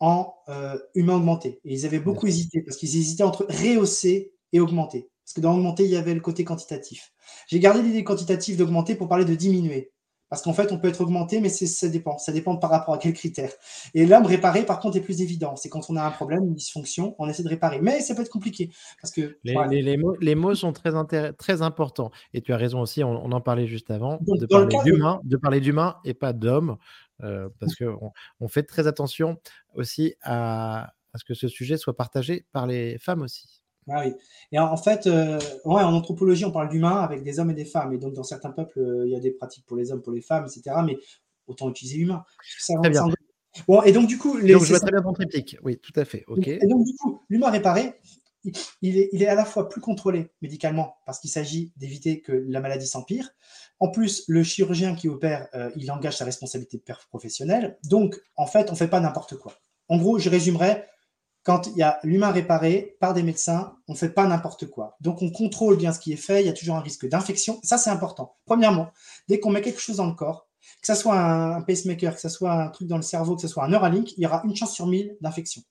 en euh, humain augmenté. Et ils avaient beaucoup hésité parce qu'ils hésitaient entre rehausser et augmenter. Parce que dans augmenter, il y avait le côté quantitatif. J'ai gardé l'idée quantitative d'augmenter pour parler de diminuer. Parce qu'en fait, on peut être augmenté, mais ça dépend. Ça dépend par rapport à quels critères. Et l'homme réparer, par contre, est plus évident. C'est quand on a un problème, une dysfonction, on essaie de réparer. Mais ça peut être compliqué. Parce que, les, mots, les mots, sont très, très importants. Et tu as raison aussi, on, en parlait juste avant, de, parler d'humain, de... parler d'humain et pas d'homme. Euh, parce qu'on on fait très attention aussi à, à ce que ce sujet soit partagé par les femmes aussi. Ah oui. Et en, fait, euh, ouais, en anthropologie, on parle d'humains avec des hommes et des femmes. Et donc, dans certains peuples, euh, il y a des pratiques pour les hommes, pour les femmes, etc. Mais autant utiliser humain. très bien. Bon, et donc, du coup. Les, donc, je vois très bien ton triptyque. Oui, tout à fait. OK. Et donc, du coup, l'humain réparé, il est, il est, à la fois plus contrôlé médicalement parce qu'il s'agit d'éviter que la maladie s'empire. En plus, le chirurgien qui opère, euh, il engage sa responsabilité professionnelle. Donc, en fait, on ne fait pas n'importe quoi. En gros, je résumerai quand il y a l'humain réparé par des médecins, on ne fait pas n'importe quoi. Donc, on contrôle bien ce qui est fait. Il y a toujours un risque d'infection. Ça, c'est important. Premièrement, dès qu'on met quelque chose dans le corps, que ce soit un pacemaker, que ce soit un truc dans le cerveau, que ce soit un Neuralink, il y aura une chance sur mille d'infection.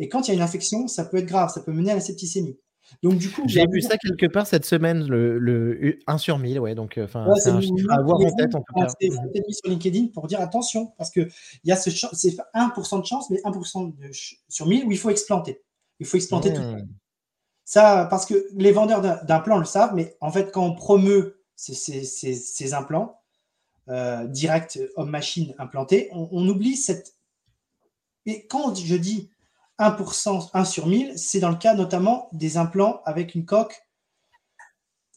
Et quand il y a une infection, ça peut être grave, ça peut mener à la septicémie. Donc du coup, j'ai vu ça quelque part cette semaine, le, le 1 sur 1000, ouais. Donc, euh, c'est un chiffre à avoir en tête en tout cas. C'est mis sur LinkedIn pour dire attention, parce que il y a ce c'est 1% de chance, mais 1% de, sur 1000 où il faut explanter. Il faut explanter tout. Mmh. Ça, parce que les vendeurs d'implants le savent, mais en fait, quand on promeut ces, ces, ces, implants euh, direct homme-machine implantés, on, on oublie cette. Et quand je dis 1%, 1 sur 1000, c'est dans le cas notamment des implants avec une coque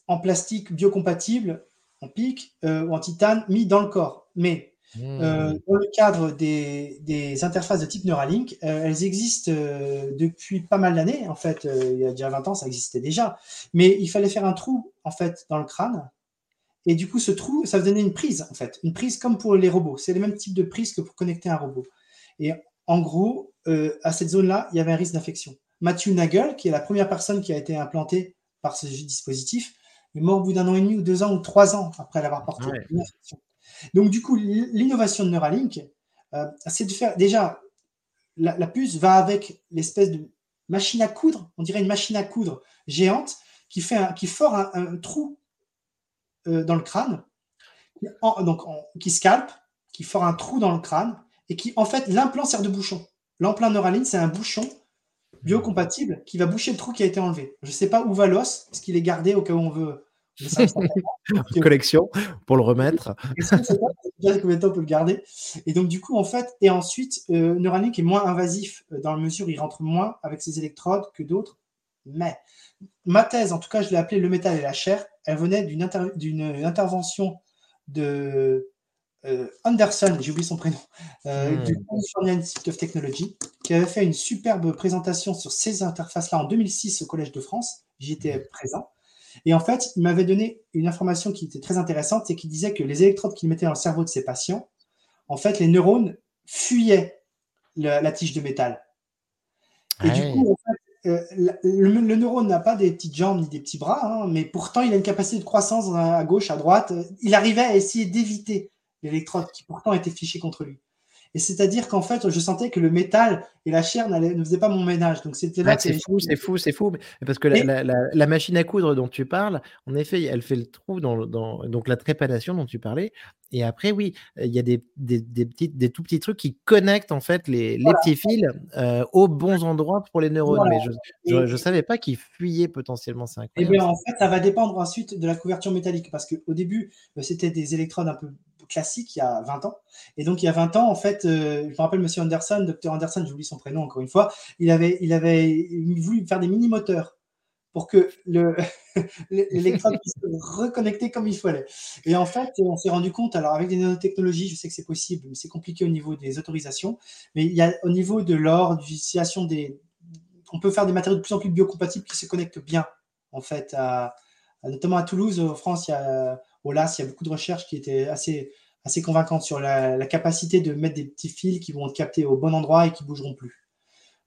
en plastique biocompatible, en pic euh, ou en titane, mis dans le corps. Mais mmh. euh, dans le cadre des, interfaces de type Neuralink, euh, elles existent depuis pas mal d'années. En fait, il y a déjà 20 ans, ça existait déjà. Mais il fallait faire un trou en fait dans le crâne. Et du coup, ce trou, ça donnait une prise, en fait. Une prise comme pour les robots. C'est le même type de prise que pour connecter un robot. Et en gros, euh, à cette zone-là, il y avait un risque d'infection. Matthew Nagel, qui est la première personne qui a été implantée par ce dispositif, est mort au bout d'un an et demi ou deux ans ou trois ans après l'avoir porté. Donc, du coup, l'innovation de Neuralink, euh, c'est de faire déjà, la, puce va avec l'espèce de machine à coudre, on dirait une machine à coudre géante, qui, fait un, qui fore un, trou euh, dans le crâne, donc qui scalpe, qui fore un trou dans le crâne, et qui, en fait, l'implant sert de bouchon. L'implant Neuralink, c'est un bouchon biocompatible qui va boucher le trou qui a été enlevé. Je ne sais pas où va l'os, parce qu'il est gardé au cas où on veut. collection pour le remettre. combien de temps on peut le garder. Et donc, du coup, en fait, et ensuite, euh, Neuralink est moins invasif euh, dans la mesure où il rentre moins avec ses électrodes que d'autres. Mais ma thèse, en tout cas, je l'ai appelée Le métal et la chair, elle venait d'une intervention de euh, Anderson, j'ai oublié son prénom, euh, hmm. du California Institute of Technology, qui avait fait une superbe présentation sur ces interfaces-là en 2006 au Collège de France. J'y étais hmm. présent. Et en fait, il m'avait donné une information qui était très intéressante, c'est qu'il disait que les électrodes qu'il mettait dans le cerveau de ses patients, en fait, les neurones fuyaient la, tige de métal. Et du coup, en fait, euh, le, neurone n'a pas des petites jambes ni des petits bras, hein, mais pourtant, il a une capacité de croissance à gauche, à droite. Il arrivait à essayer d'éviter l'électrode qui pourtant était fichée contre lui. Et c'est-à-dire qu'en fait, je sentais que le métal et la chair ne faisaient pas mon ménage. Donc c'était là. c'est fou, c'est fou, c'est fou. Parce que la, machine à coudre dont tu parles, en effet, elle fait le trou dans, donc la trépanation dont tu parlais. Et après, oui, il y a des, des, petites, des tout petits trucs qui connectent en fait les, petits fils euh, aux bons endroits pour les neurones. Mais je ne savais pas qu'ils fuyaient potentiellement. C'est Et bien, en fait, ça va dépendre ensuite de la couverture métallique. Parce qu'au début, euh, c'était des électrodes un peu classique il y a 20 ans. Et donc, il y a 20 ans, en fait, euh, je me rappelle Monsieur Anderson, Docteur Anderson, j'oublie son prénom encore une fois, il avait, il avait voulu faire des mini-moteurs pour que l'électrode puisse se reconnecter comme il fallait. Et en fait, on s'est rendu compte, alors avec des nanotechnologies, je sais que c'est possible, mais c'est compliqué au niveau des autorisations, mais il y a au niveau de l'or, d'utilisation des... On peut faire des matériaux de plus en plus biocompatibles qui se connectent bien, en fait, notamment à Toulouse, en France, il y a au LAS, il y a beaucoup de recherches qui étaient assez, assez convaincantes sur la, capacité de mettre des petits fils qui vont être captés au bon endroit et qui ne bougeront plus.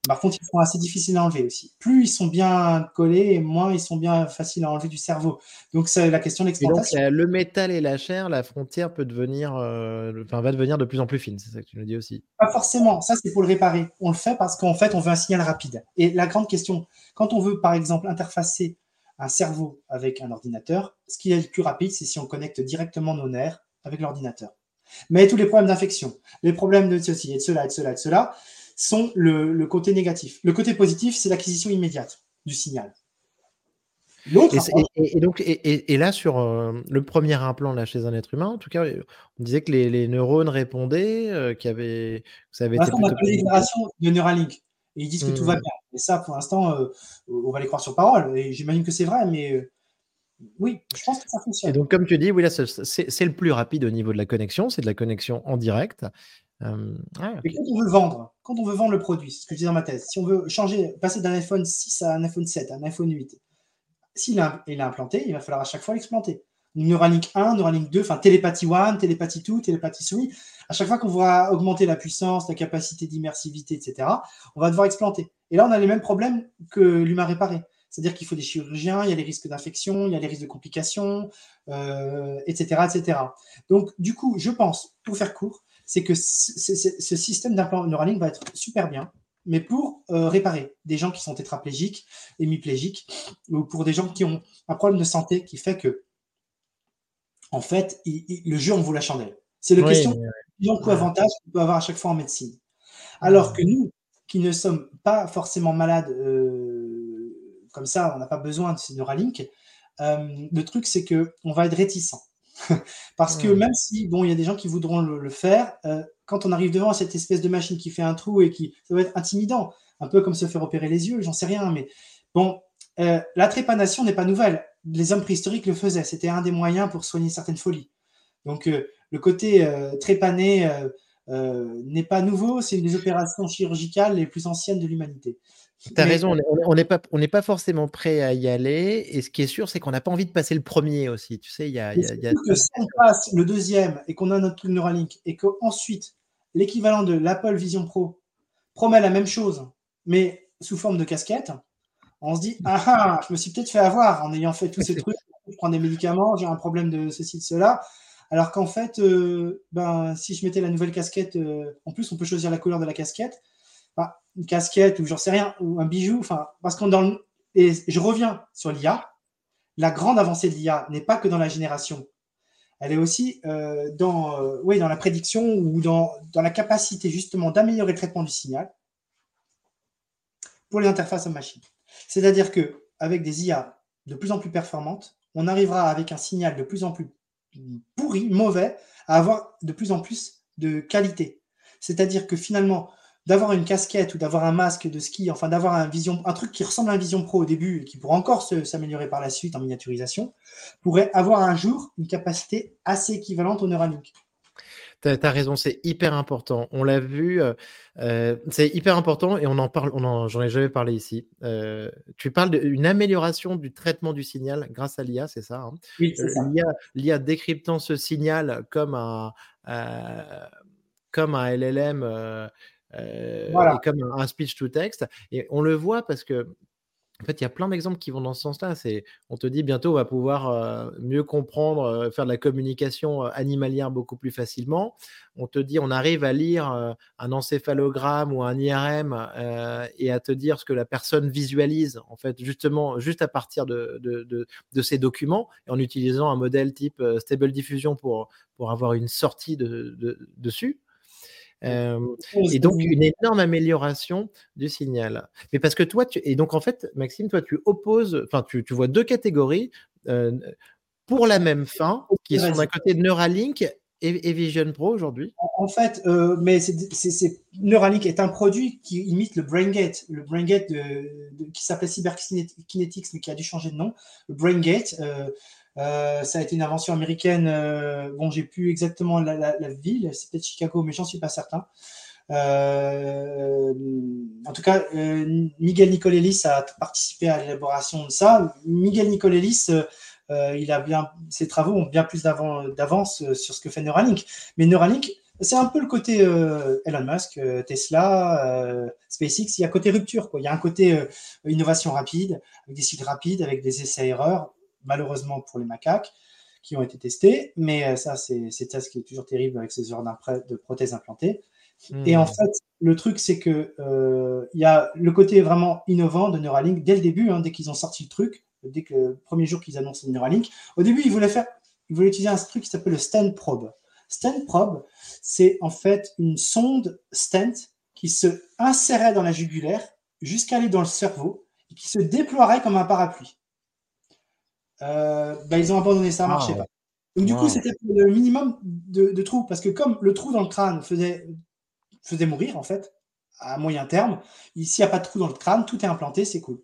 Par contre, ils sont assez difficiles à enlever aussi. Plus ils sont bien collés, moins ils sont bien faciles à enlever du cerveau. Donc, c'est la question de l'exploitation. Donc, le métal et la chair, la frontière peut devenir, euh, enfin, va devenir de plus en plus fine. C'est ça que tu nous dis aussi. Pas forcément. Ça, c'est pour le réparer. On le fait parce qu'en fait, on veut un signal rapide. Et la grande question, quand on veut, par exemple, interfacer un cerveau avec un ordinateur, ce qui est le plus rapide, c'est si on connecte directement nos nerfs avec l'ordinateur. Mais tous les problèmes d'infection, les problèmes de ceci et de cela et de cela et de cela sont le, côté négatif. Le côté positif, c'est l'acquisition immédiate du signal. Et, donc, et, là, sur euh, le premier implant là, chez un être humain, en tout cas, on disait que les, neurones répondaient, euh, qu'il y avait. Ça avait été on a de Neuralink. Et ils disent que tout va mmh. bien. Et ça, pour l'instant, euh, on va les croire sur parole. Et j'imagine que c'est vrai, mais oui, je pense que ça fonctionne. Et donc, comme tu dis, oui, là, c'est le plus rapide au niveau de la connexion. C'est de la connexion en direct. Euh, Et quand on veut vendre, quand on veut vendre le produit, c'est ce que je dis dans ma thèse, si on veut changer, passer d'un iPhone 6 à un iPhone 7, à un iPhone 8, s'il est implanté, il va falloir à chaque fois l'explanter. Neuralink 1, Neuralink 2, enfin télépathie 1, télépathie 2, télépathie 3. À chaque fois qu'on va augmenter la puissance, la capacité d'immersivité, etc., on va devoir explanter. Et là, on a les mêmes problèmes que l'humain réparé. C'est-à-dire qu'il faut des chirurgiens, il y a les risques d'infection, il y a les risques de complications, etc., euh, etc. Donc, du coup, je pense, pour faire court, c'est que ce système d'implant Neuralink va être super bien, mais pour euh, réparer des gens qui sont tétraplégiques, hémiplégiques, ou pour des gens qui ont un problème de santé qui fait que, en fait, le jeu en vaut la chandelle. C'est la question de coût avantage qu'on peut avoir à chaque fois en médecine. Alors que nous, qui ne sommes pas forcément malades euh, comme ça, on n'a pas besoin de ces Neuralink, euh, le truc, c'est qu'on va être réticent. Parce que même si, bon, il y a des gens qui voudront le, faire, euh, quand on arrive devant cette espèce de machine qui fait un trou et qui, ça va être intimidant, un peu comme se faire opérer les yeux, j'en sais rien, mais bon, la trépanation n'est pas nouvelle. Les hommes préhistoriques le faisaient, c'était un des moyens pour soigner certaines folies. Donc, euh, le côté trépané n'est pas nouveau, c'est une des opérations chirurgicales les plus anciennes de l'humanité. Tu as raison, on n'est pas, pas forcément prêt à y aller. Et ce qui est sûr, c'est qu'on n'a pas envie de passer le premier aussi. Tu sais, il y a. Y a, que si on passe le deuxième et qu'on a notre truc Neuralink et qu'ensuite l'équivalent de l'Apple Vision Pro promet la même chose, mais sous forme de casquette, on se dit Ah ah, je me suis peut-être fait avoir en ayant fait tous ces trucs. Je prends des médicaments, j'ai un problème de ceci, de cela. Alors qu'en fait, euh, ben, si je mettais la nouvelle casquette, euh, en plus, on peut choisir la couleur de la casquette une casquette ou j'en sais rien, ou un bijou. Enfin, parce qu'on dans et je reviens sur l'IA. La grande avancée de l'IA n'est pas que dans la génération. Elle est aussi euh, dans, euh, oui, dans la prédiction ou dans, dans la capacité justement d'améliorer le traitement du signal pour les interfaces à machine. C'est-à-dire que avec des IA de plus en plus performantes, on arrivera avec un signal de plus en plus pourri, mauvais, à avoir de plus en plus de qualité. C'est-à-dire que finalement, d'avoir une casquette ou d'avoir un masque de ski, enfin d'avoir un, vision, un truc qui ressemble à un Vision Pro au début et qui pourrait encore s'améliorer par la suite en miniaturisation, pourrait avoir un jour une capacité assez équivalente au Neuralink. Tu as, raison, c'est hyper important. On l'a vu, euh, euh, c'est hyper important et on en parle, on j'en ai jamais parlé ici. Euh, tu parles d'une amélioration du traitement du signal grâce à l'IA, c'est ça, hein? Oui, c'est ça. L'IA décryptant ce signal comme un, comme un LLM euh, comme un, speech to text. Et on le voit parce que en fait, il y a plein d'exemples qui vont dans ce sens-là. C'est, on te dit bientôt, on va pouvoir euh, mieux comprendre, euh, faire de la communication animalière beaucoup plus facilement. On te dit, on arrive à lire un encéphalogramme ou un IRM et à te dire ce que la personne visualise, en fait, justement, juste à partir de, de, de, ces documents, et en utilisant un modèle type Stable Diffusion pour, pour avoir une sortie de, dessus et donc, une énorme amélioration du signal. Mais parce que toi, tu, et donc en fait, Maxime, toi, tu opposes, enfin, tu, tu vois deux catégories pour la même fin, qui sont d'un côté Neuralink et, Vision Pro aujourd'hui En fait, euh, mais c'est, Neuralink est un produit qui imite le BrainGate, le BrainGate de, qui s'appelait CyberKinetics, mais qui a dû changer de nom. Le BrainGate, euh, euh, ça a été une invention américaine. Euh, bon, j'ai plus exactement la, ville, c'est peut-être Chicago, mais j'en suis pas certain. Euh, en tout cas, Miguel Nicolelis a participé à l'élaboration de ça. Miguel Nicolelis, il a bien, ses travaux ont bien plus d'avance sur ce que fait Neuralink. Mais Neuralink, c'est un peu le côté Elon Musk, Tesla, SpaceX. Il y a côté rupture, quoi. Il y a un côté innovation rapide, avec des sites rapides, avec des essais-erreurs malheureusement pour les macaques qui ont été testés, mais euh, ça, c'est ça ce qui est toujours terrible avec ces heures de prothèses implantées. Et en hmm. fait, le truc, c'est que euh, il y a le côté vraiment innovant de Neuralink dès le début, hein, dès qu'ils ont sorti le truc, dès que le premier jour qu'ils annoncent Neuralink. Au début, ils voulaient faire, ils voulaient utiliser un truc qui s'appelle le stent probe. Stent probe, c'est en fait une sonde stent qui se insérait dans la jugulaire jusqu'à aller dans le cerveau et qui se déploierait comme un parapluie. Euh, bah, ils ont abandonné ça, ça marchait pas. Donc du coup, c'était le minimum de, de trous, parce que comme le trou dans le crâne faisait, faisait mourir, en fait, à moyen terme, s'il n'y a pas de trou dans le crâne, tout est implanté, c'est cool.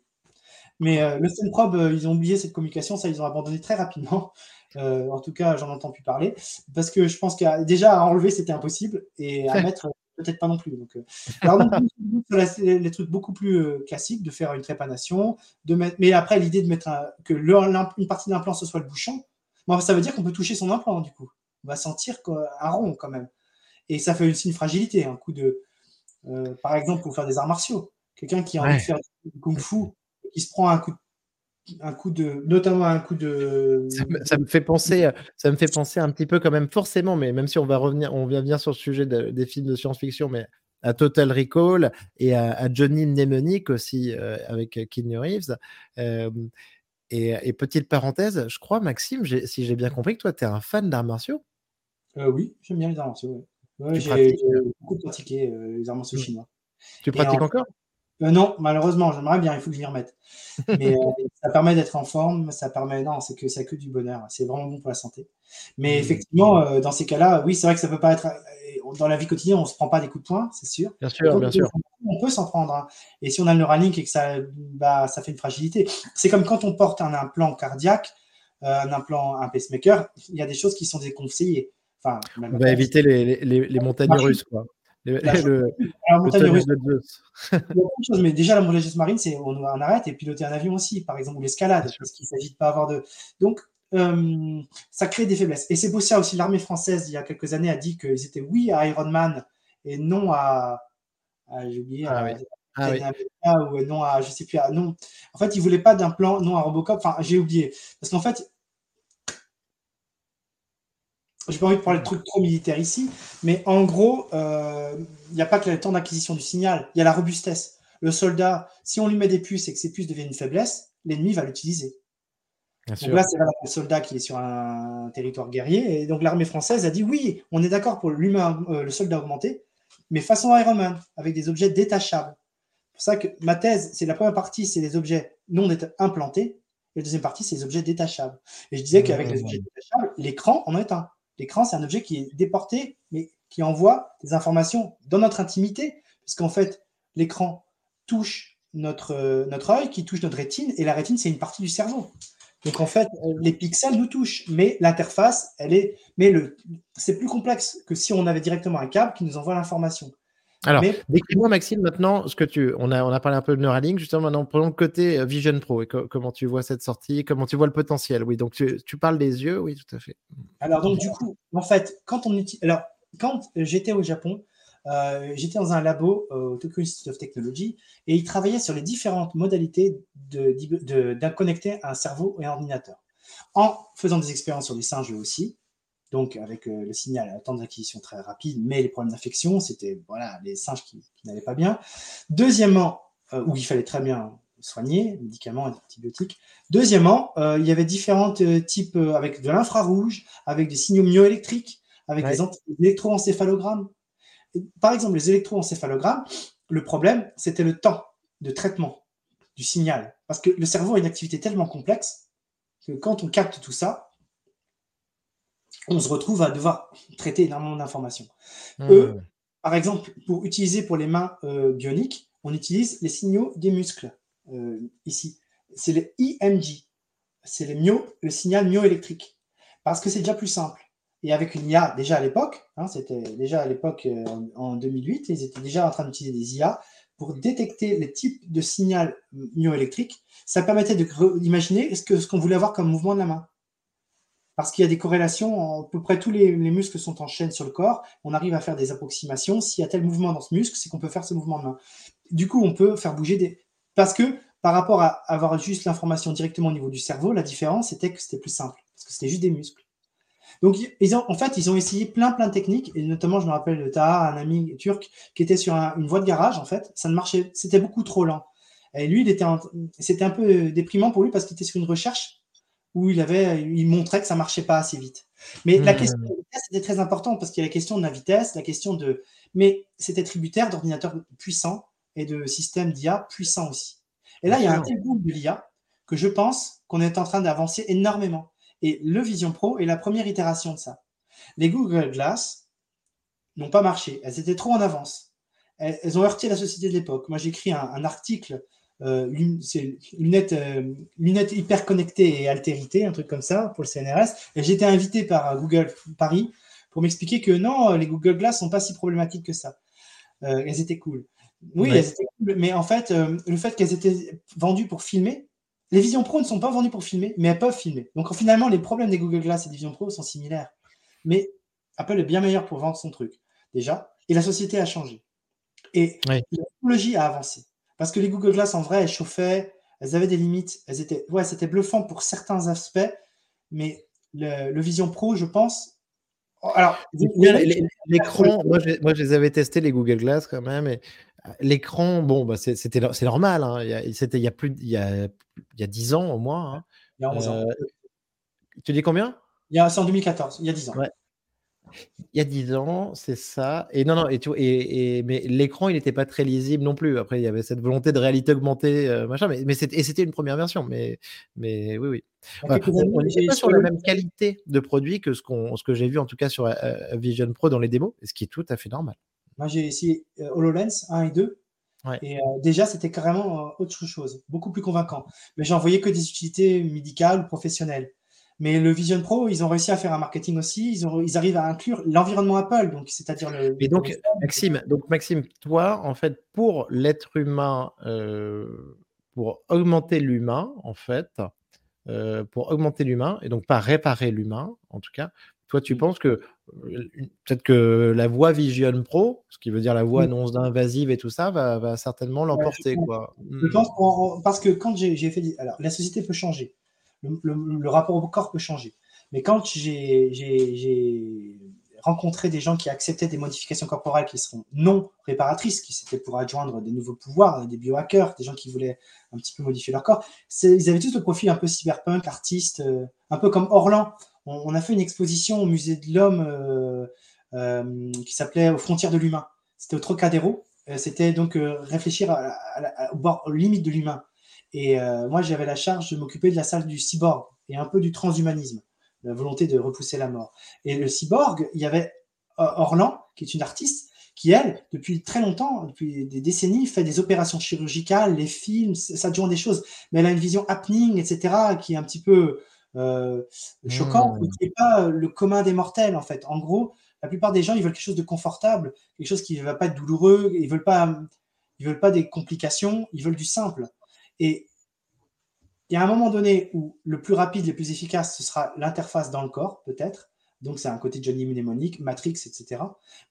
Mais euh, le StenProbe, euh, ils ont oublié cette communication, ça, ils ont abandonné très rapidement. En tout cas, j'en entends plus parler, parce que je pense que déjà à enlever, c'était impossible, et à mettre, peut-être pas non plus. Donc, alors, donc, les, trucs beaucoup plus classiques, de faire une trépanation, de mettre, mais après, l'idée de mettre que une partie d'un plan, ce soit le bouchon, ça veut dire qu'on peut toucher son implant, du coup. On va sentir un rond quand même. Et ça fait aussi une fragilité, un coup de. Euh, par exemple, pour faire des arts martiaux. Quelqu'un qui a envie de faire du kung fu, qui se prend un coup de un coup de, notamment un coup de. Ça me, fait penser, ça me fait penser un petit peu quand même forcément, mais même si on va revenir, on vient venir sur le sujet des films de science-fiction, mais à Total Recall et à, Johnny Mnemonic aussi euh, avec Keanu Reeves. Euh, et, petite parenthèse, je crois, Maxime, si j'ai bien compris que toi, tu es un fan d'arts martiaux? Euh, oui, j'aime bien les arts martiaux. j'ai euh beaucoup pratiqué euh, les arts martiaux chinois. Tu pratiques encore? Non, malheureusement, j'aimerais bien, il faut que je m'y remette. Mais ça permet d'être en forme, ça permet, non, c'est que, que du bonheur, c'est vraiment bon pour la santé. Mais mmh. effectivement, dans ces cas-là, oui, c'est vrai que ça peut pas être dans la vie quotidienne, on ne se prend pas des coups de poing, c'est sûr. Bien sûr, bien sûr. On peut s'en prendre. Hein. Et si on a le Neuralink et que ça, bah, ça fait une fragilité, c'est comme quand on porte un implant cardiaque, euh, un implant, un pacemaker, il y a des choses qui sont déconseillées. Enfin, on va éviter les, les, les, montagnes russes, quoi. Le, le, montagne russe. mais déjà la montagne marine, c'est on, on, arrête et piloter un avion aussi, par exemple, ou l'escalade, parce qu'il s'agit de pas avoir de. Donc, euh, ça crée des faiblesses. Et c'est pour ça aussi l'armée française, il y a quelques années, a dit qu'ils étaient oui à Iron Man et non à. J'ai oublié. Ah, ah ou non à. Je sais plus. À, non. En fait, ils voulaient pas d'un plan non à Robocop. Enfin, j'ai oublié. Parce qu'en fait. J'ai pas envie de parler de trucs trop militaires ici, mais en gros, euh, il n'y a pas que le temps d'acquisition du signal, il y a la robustesse. Le soldat, si on lui met des puces et que ces puces deviennent une faiblesse, l'ennemi va l'utiliser. Donc là, c'est le soldat qui est sur un territoire guerrier. Et donc l'armée française a dit oui, on est d'accord pour l'humain, euh, le soldat augmenté, mais façon Iron Man, avec des objets détachables. C'est pour ça que ma thèse, c'est la première partie, c'est des objets non implantés, et la deuxième partie, c'est les objets détachables. Et je disais qu'avec les objets détachables, l'écran en est un. L'écran, c'est un objet qui est déporté, mais qui envoie des informations dans notre intimité, puisqu'en fait, l'écran touche notre, euh, œil, qui touche notre rétine, et la rétine, c'est une partie du cerveau. Donc en fait, les pixels nous touchent, mais l'interface, elle est, mais c'est plus complexe que si on avait directement un câble qui nous envoie l'information. Alors, décris-moi Maxime maintenant ce que tu, on a, on a parlé un peu de Neuralink justement. Maintenant, prenons le côté euh, Vision Pro et comment tu vois cette sortie, comment tu vois le potentiel. Oui, donc tu, tu, parles des yeux, oui, tout à fait. Alors donc du coup, en fait, quand on utilise, alors quand j'étais au Japon, euh, j'étais dans un labo euh, au Tokyo Institute of Technology et ils travaillaient sur les différentes modalités de, connecter un cerveau et un ordinateur. En faisant des expériences sur des singes aussi, donc avec euh, le signal à temps d'acquisition très rapide, mais les problèmes d'infection, c'était voilà, les singes qui, n'allaient pas bien. Deuxièmement, où il fallait très bien soigner, médicaments et antibiotiques. Deuxièmement, il y avait différents types avec de l'infrarouge, avec des signaux myoélectriques, avec des, électroencéphalogrammes par exemple, les électroencéphalogrammes, le problème, c'était le temps de traitement du signal. Parce que le cerveau a une activité tellement complexe que quand on capte tout ça, on se retrouve à devoir traiter énormément d'informations. Hmm. par exemple, pour utiliser pour les mains euh, bioniques, on utilise les signaux des muscles euh, ici. C'est le IMG, c'est le signal myoélectrique. Parce que c'est déjà plus simple et avec une IA déjà à l'époque, hein, c'était déjà à l'époque euh, en, 2008, ils étaient déjà en train d'utiliser des IA pour détecter les types de signal myoélectrique. Ça permettait d'imaginer ce qu'on ce qu'on voulait avoir comme mouvement de la main. Parce qu'il y a des corrélations, à peu près tous les, muscles sont en chaîne sur le corps, on arrive à faire des approximations. S'il y a tel mouvement dans ce muscle, c'est qu'on peut faire ce mouvement de main. Du coup, on peut faire bouger des... Parce que par rapport à avoir juste l'information directement au niveau du cerveau, la différence c'était que c'était plus simple, parce que c'était juste des muscles. Donc, en fait, ils ont essayé plein, plein de techniques, et notamment, je me rappelle de Taha, un ami turc, qui était sur une voie de garage, en fait, ça ne marchait, c'était beaucoup trop lent. Et lui, il était c'était un peu déprimant pour lui parce qu'il était sur une recherche où il, avait, il montrait que ça marchait pas assez vite. Mais la mmh. question de la vitesse était très importante parce qu'il y a la question de la vitesse, la question de. Mais c'était tributaire d'ordinateurs puissants et de systèmes d'IA puissants aussi. Et là, il y a un tel boom de l'IA que je pense qu'on est en train d'avancer énormément. Et le Vision Pro est la première itération de ça. Les Google Glass n'ont pas marché. Elles étaient trop en avance. Elles, ont heurté la société de l'époque. Moi, j'ai écrit un, article, euh, lunettes, euh, lunettes hyper connectées et altérité, un truc comme ça, pour le CNRS. Et j'ai été invité par Google Paris pour m'expliquer que non, les Google Glass sont pas si problématiques que ça. Euh, elles étaient cool. Oui, elles étaient cool, mais en fait, le fait qu'elles étaient vendues pour filmer, les Vision Pro ne sont pas vendues pour filmer, mais elles peuvent filmer. Donc finalement, les problèmes des Google Glass et des Vision Pro sont similaires. Mais Apple est bien meilleur pour vendre son truc, déjà. Et la société a changé. Et la technologie a avancé. Parce que les Google Glass, en vrai, elles chauffaient, elles avaient des limites. Elles étaient, ouais, c'était bluffant pour certains aspects, mais le, Vision Pro, je pense. Alors, l'écran, moi, moi, je les avais testés, les Google Glass, quand même. Et L'écran, bon, bah c'est normal. Hein. C'était il y a plus, il y a, il y a 10 ans au moins. Hein. Il y a 11 ans. Euh, tu dis combien? Il y a, C'est en 2014, il y a 10 ans. Il y a 10 ans, c'est ça. Et non, non, et, tu, et, mais l'écran, il n'était pas très lisible non plus. Après, il y avait cette volonté de réalité augmentée, euh, machin. Mais, mais c'était une première version. Mais, mais oui, oui. on n'est pas sur la même qualité de produit que ce, qu'on ce que j'ai vu en tout cas sur euh, Vision Pro dans les démos, ce qui est tout à fait normal. Moi, j'ai essayé euh, HoloLens 1 et 2. Et euh, déjà, c'était carrément autre chose, beaucoup plus convaincant. Mais j'en voyais que des utilités médicales ou professionnelles. Mais le Vision Pro, ils ont réussi à faire un marketing aussi. Ils, ont, ils arrivent à inclure l'environnement Apple, donc c'est-à-dire le. Et donc, Maxime, donc Maxime, toi, en fait, pour l'être humain, pour augmenter l'humain, en fait, pour augmenter l'humain et donc pas réparer l'humain, en tout cas, toi, tu penses que peut-être que la voix Vision Pro, ce qui veut dire la voix annonce d'invasive et tout ça, va, certainement l'emporter. quoi. Je pense parce que quand j'ai fait. Alors, la société peut changer. Le, rapport au corps peut changer. Mais quand j'ai rencontré des gens qui acceptaient des modifications corporelles qui seront non réparatrices, qui c'était pour adjoindre des nouveaux pouvoirs, des biohackers, des gens qui voulaient un petit peu modifier leur corps, ils avaient tous le profil un peu cyberpunk, artiste, euh, un peu comme Orlan on, a fait une exposition au musée de l'homme euh, euh, qui s'appelait Aux frontières de l'humain. C'était au Trocadéro. C'était donc réfléchir aux limites de l'humain. Et moi, j'avais la charge de m'occuper de la salle du cyborg et un peu du transhumanisme, la volonté de repousser la mort. Et le cyborg, il y avait Orlan, qui est une artiste, qui, elle, depuis très longtemps, depuis des décennies, fait des opérations chirurgicales, les films, ça joue des choses. Mais elle a une vision happening, etc., qui est un petit peu euh, mais mmh. qui n'est pas euh, le commun des mortels en fait. En gros, la plupart des gens, ils veulent quelque chose de confortable, quelque chose qui ne va pas être douloureux, ils veulent pas, ils veulent pas des complications, ils veulent du simple. Et il y a un moment donné où le plus rapide, le plus efficace, ce sera l'interface dans le corps, peut-être. Donc, c'est un côté Johnny Mnemonic, Matrix, etc.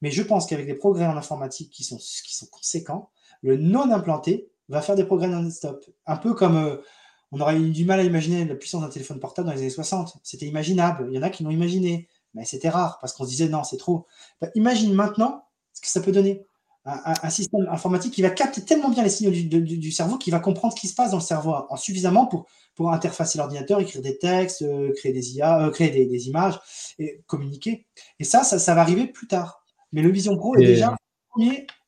Mais je pense qu'avec des progrès en informatique qui sont, qui sont conséquents, le non implanté va faire des progrès non-stop. Un peu comme euh, on aurait eu du mal à imaginer la puissance d'un téléphone portable dans les années 60. C'était imaginable. Il y en a qui l'ont imaginé, mais c'était rare parce qu'on se disait non, c'est trop. Imagine maintenant ce que ça peut donner. Un, système informatique qui va capter tellement bien les signaux du, cerveau qu'il va comprendre ce qui se passe dans le cerveau en suffisamment pour, pour interfacer l'ordinateur, écrire des textes, euh, créer des IA, euh, créer des, images et communiquer. Et ça, ça, va arriver plus tard. Mais le Vision Pro est déjà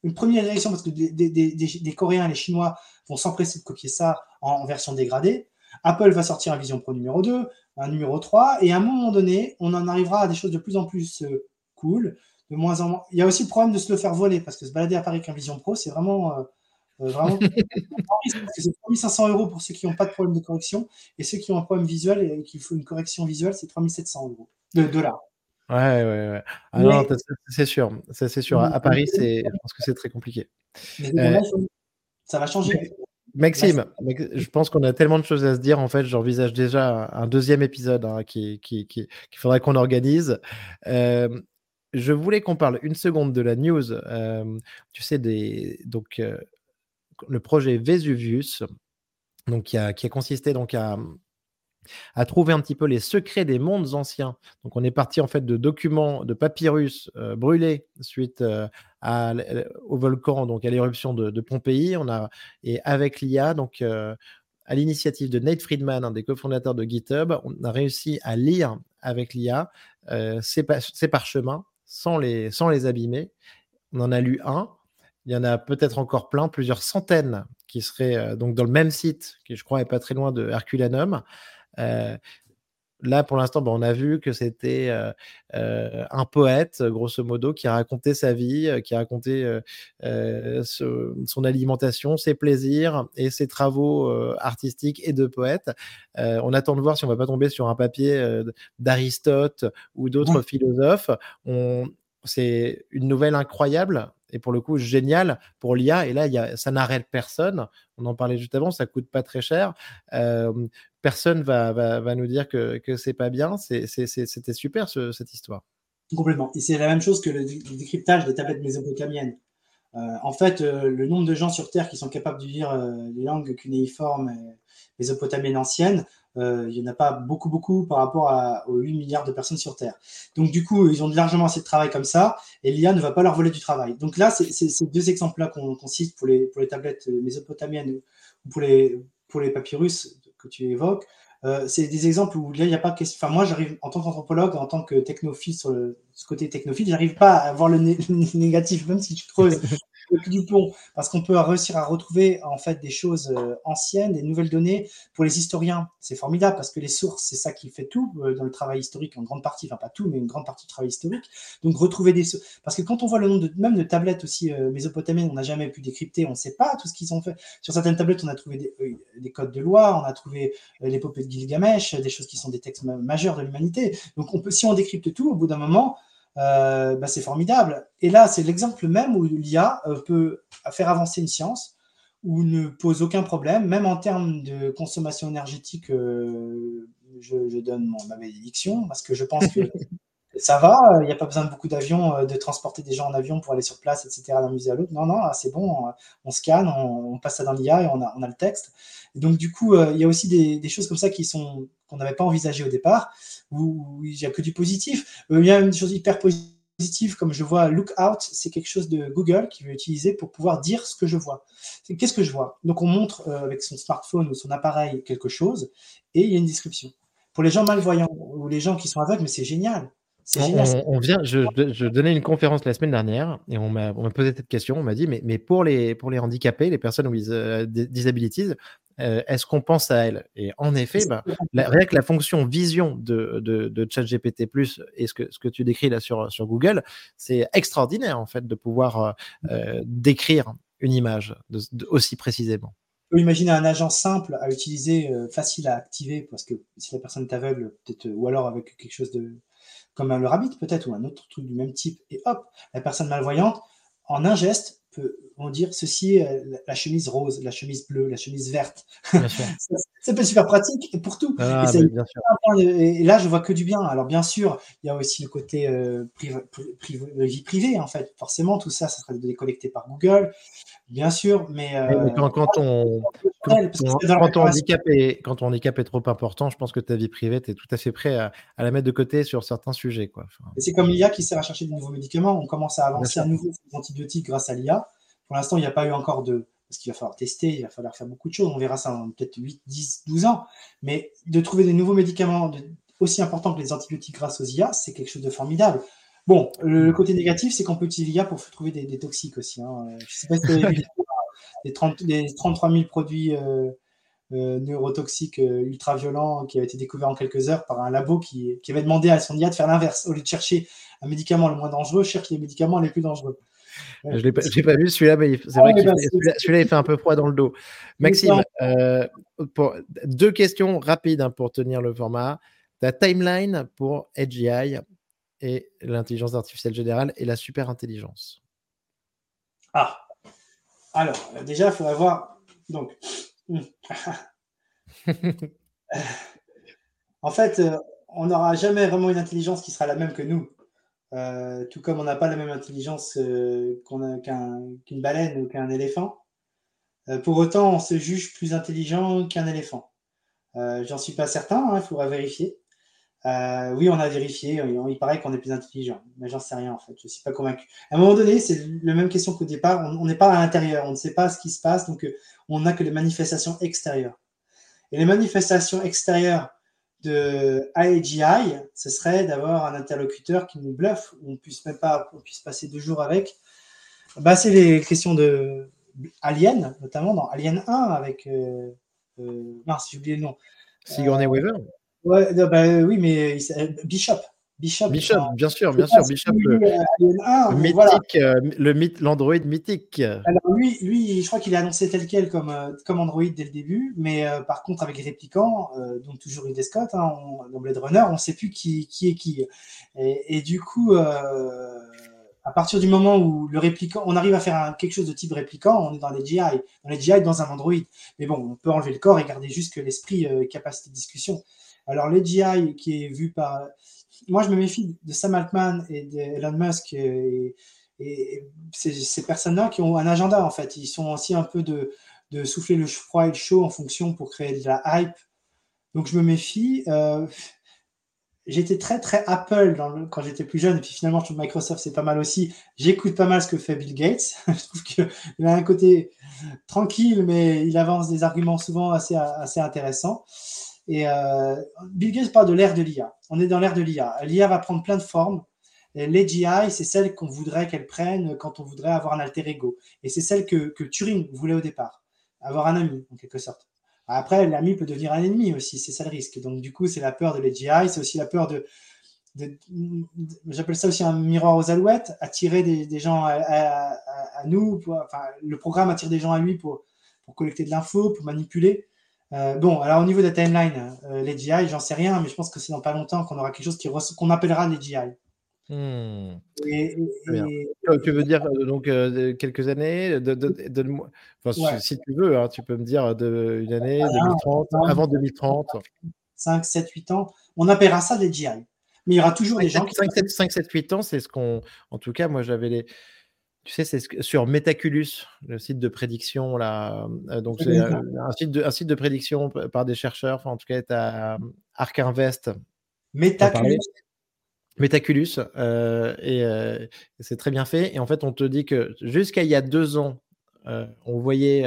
une première direction parce que des, des Coréens et les Chinois vont s'empresser de copier ça en, version dégradée. Apple va sortir un Vision Pro numéro 2, un numéro 3, et à un moment donné, on en arrivera à des choses de plus en plus euh, cool, de moins en moins. Il y a aussi le problème de se le faire voler, parce que se balader à Paris avec un Vision Pro, c'est vraiment. Euh, euh, vraiment c'est 3500 euros pour ceux qui n'ont pas de problème de correction, et ceux qui ont un problème visuel et qu'il faut une correction visuelle, c'est 3700 euros de dollars. Ouais, ouais, ouais. Ah non, c'est sûr, c'est sûr. À, Paris, c'est, je pense que c'est très compliqué. Ça va changer. Maxime, je pense qu'on a tellement de choses à se dire. En fait, j'envisage déjà un deuxième épisode hein, qu'il qui, qui, faudrait qu'on organise. Euh, je voulais qu'on parle une seconde de la news. Euh, tu sais, des, donc, euh, le projet Vesuvius, donc, qui, a, consisté donc à, trouver un petit peu les secrets des mondes anciens. Donc on est parti en fait de documents, de papyrus brûlés suite au volcan, donc à l'éruption de, Pompéi. On a, et avec l'IA, donc à l'initiative de Nate Friedman, un des cofondateurs de GitHub, on a réussi à lire avec l'IA ces, parchemins sans les, sans les abîmer. On en a lu un. Il y en a peut-être encore plein, plusieurs centaines qui seraient donc dans le même site, qui je crois est pas très loin de Herculanum. Euh, là, pour l'instant, on a vu que c'était euh, euh, un poète, grosso modo, qui racontait sa vie, qui racontait son alimentation, ses plaisirs et ses travaux artistiques et de poète. on attend de voir si on va pas tomber sur un papier d'Aristote ou d'autres philosophes. C'est une nouvelle incroyable et pour le coup génial pour l'IA. Et là, ça n'arrête personne. On en parlait juste avant, ça coûte pas très cher. Euh, personne va, va, nous dire que, que c'est pas bien. C'était super cette histoire. Complètement. Et c'est la même chose que le, décryptage des tablettes mésopotamiennes. Euh, en fait, euh, le nombre de gens sur Terre qui sont capables de lire les langues cunéiformes mésopotamiennes anciennes, il n'y en a pas beaucoup, beaucoup par rapport à, aux 8 milliards de personnes sur Terre. Donc, du coup, ils ont largement assez de travail comme ça, et l'IA ne va pas leur voler du travail. Donc là, c'est ces deux exemples-là qu'on cite pour les, pour les tablettes mésopotamiennes ou pour les, pour les papyrus que tu évoques. Euh, c'est des exemples où là, il n'y a pas question. Enfin, moi, j'arrive en tant qu'anthropologue, en tant que technophile sur le, ce côté technophile, j'arrive pas à voir le, négatif, même si tu creuses parce qu'on peut réussir à retrouver en fait des choses euh, anciennes, des nouvelles données. Pour les historiens, c'est formidable parce que les sources, c'est ça qui fait tout euh, dans le travail historique, en grande partie, enfin pas tout, mais une grande partie du travail historique. Donc retrouver des parce que quand on voit le nombre de même de tablettes aussi euh, mésopotamiennes, on n'a jamais pu décrypter, on ne sait pas tout ce qu'ils ont fait. Sur certaines tablettes, on a trouvé des, des codes de loi, on a trouvé l'épopée de Gilgamesh, des choses qui sont des textes majeurs de l'humanité. Donc on peut, si on décrypte tout, au bout d'un moment, euh, bah, c'est formidable. Et là, c'est l'exemple même où l'IA euh, peut faire avancer une science, ou ne pose aucun problème, même en termes de consommation énergétique, euh, je, donne mon, ma bénédiction, parce que je pense que ça va, il n'y a pas besoin de beaucoup d'avions, de transporter des gens en avion pour aller sur place, etc., d'un musée à l'autre. Non, non, c'est bon, on, scanne, on, passe ça dans l'IA et on a, le texte. Et donc, du coup, il y a aussi des, choses comme ça qui sont qu'on n'avait pas envisagé au départ, où, il n'y a que du positif. Euh, il y a une chose hyper positive, comme je vois Lookout, c'est quelque chose de Google qui veut utiliser pour pouvoir dire ce que je vois. Qu'est-ce que je vois? Donc on montre euh, avec son smartphone ou son appareil quelque chose et il y a une description. Pour les gens malvoyants ou les gens qui sont aveugles, mais c'est génial. On, vient, je, donnais une conférence la semaine dernière et on m'a posé cette question. On m'a dit, mais, mais pour, les, pour les handicapés, les personnes with uh, disabilities, euh, est-ce qu'on pense à elles? Et en effet, bah, rien que la fonction vision de, de, de ChatGPT et ce que, ce que tu décris là sur, sur Google, c'est extraordinaire en fait de pouvoir euh, euh, décrire une image aussi précisément. On peut imaginer un agent simple à utiliser, facile à activer, parce que si la personne est aveugle, peut-être, ou alors avec quelque chose de, comme un le rabbit peut-être, ou un autre truc du même type, et hop, la personne malvoyante, en un geste, peut on dire ceci, la chemise rose, la chemise bleue, la chemise verte. ça, peut être super pratique et pour tout. Ah, et, là, je vois que du bien. Alors, bien sûr, il y a aussi le côté euh, vie privée, en fait. Forcément, tout ça, ça serait déconnecté par Google, bien sûr. Mais, euh, quand, on, quand, ton handicap est, quand ton handicap est trop important, je pense que ta vie privée, tu es tout à fait prêt à, la mettre de côté sur certains sujets. Quoi. c'est comme l'IA qui sert à chercher de nouveaux médicaments. On commence à avancer à nouveau antibiotiques grâce à l'IA. Pour l'instant, il n'y a pas eu encore de. Parce qu'il va falloir tester, il va falloir faire beaucoup de choses. On verra ça en peut-être 8, 10, 12 ans. Mais de trouver des nouveaux médicaments aussi importants que les antibiotiques grâce aux IA, c'est quelque chose de formidable. Bon, le, côté négatif, c'est qu'on peut utiliser l'IA pour trouver des, toxiques aussi. Hein. Je ne sais pas si vu les, 30, les 33 000 produits euh, euh, neurotoxiques euh, ultra violents qui avaient été découverts en quelques heures par un labo qui, qui avait demandé à son IA de faire l'inverse. Au lieu de chercher un médicament le moins dangereux, cherche les médicaments les plus dangereux. Je ne l'ai pas, vu celui-là, mais c'est vrai que celui-là, il fait un peu froid dans le dos. Maxime, euh, pour, deux questions rapides hein, pour tenir le format. Ta timeline pour AGI et l'intelligence artificielle générale et la super intelligence. Ah, alors déjà, il faudrait voir. Donc, en fait, euh, on n'aura jamais vraiment une intelligence qui sera la même que nous. Euh, tout comme on n'a pas la même intelligence euh, qu'une baleine ou qu'un éléphant. Euh, pour autant, on se juge plus intelligent qu'un éléphant. J'en suis pas certain, il faudra vérifier. oui, on a vérifié. Il paraît qu'on est plus intelligent, mais j'en sais rien en fait. Je suis pas convaincu. À un moment donné, c'est la même question qu'au départ. On n'est pas à l'intérieur, on ne sait pas ce qui se passe, donc on n'a que les manifestations extérieures. Et les manifestations extérieures de AGI, ce serait d'avoir un interlocuteur qui nous bluffe, où on puisse même pas, on puisse passer deux jours avec. Bah, c'est les questions de Alien, notamment dans Alien 1 avec. Euh, euh, mince, j'ai oublié le nom. Sigourney euh, Weaver ouais, bah, Oui, mais Bishop. Bishop, bien sûr, bien sûr, Bishop, le, mythique, euh, le mythe, l'Android mythique. Alors lui, lui, je crois qu'il est annoncé tel quel comme, euh, comme Android dès le début, mais euh, par contre avec les réplicants, donc toujours Ridley Scott, hein, dans Blade Runner, on ne sait plus qui, qui est qui. Et, du coup, à partir du moment où le répliquant, on arrive à faire quelque chose de type répliquant, on est dans les GI, dans les GI dans un Android. Mais bon, on peut enlever le corps et garder juste que l'esprit, capacité de discussion. Alors les GI qui est vu par moi, je me méfie de Sam Altman et d'Elon Musk et, ces, personnes-là qui ont un agenda, en fait. Ils sont aussi un peu de, souffler le froid et le chaud en fonction pour créer de la hype. Donc, je me méfie. Euh, j'étais très, très Apple quand j'étais plus jeune. Et puis finalement, je trouve Microsoft, c'est pas mal aussi. J'écoute pas mal ce que fait Bill Gates. je trouve qu'il a un côté tranquille, mais il avance des arguments souvent assez, assez intéressants. Et euh, Bill Gates parle de l'ère de l'IA. On est dans l'ère de l'IA. L'IA va prendre plein de formes. L'AGI, c'est celle qu'on voudrait qu'elle prenne quand on voudrait avoir un alter ego. Et c'est celle que, Turing voulait au départ, avoir un ami, en quelque sorte. Après, l'ami peut devenir un ennemi aussi, c'est ça le risque. Donc, du coup, c'est la peur de l'AGI, c'est aussi la peur de. J'appelle ça aussi un miroir aux alouettes, attirer des, gens à, nous. enfin, le programme attire des gens à lui pour collecter de l'info, pour manipuler. Euh, bon, alors au niveau de la timeline, euh, les GI, j'en sais rien, mais je pense que c'est dans pas longtemps qu'on aura quelque chose qu'on appellera les GI. Hmm. Tu veux dire euh, donc quelques années de, Si tu veux, hein, tu peux me dire de, une année, 2030, avant 2030. 5, 7, 8 ans. On appellera ça des GI. Mais il y aura toujours des gens 5, qui. 5, 7, 8 ans, c'est ce qu'on. En tout cas, moi, j'avais les. Tu sais, c'est sur Metaculus, le site de prédiction là. Euh, donc c'est un site de un site de prédiction par des chercheurs. Enfin, en tout cas, tu as Arc Invest. Metaculus. Metaculus, euh, et euh, c'est très bien fait. Et en fait, on te dit que jusqu'à il y a deux ans, on voyait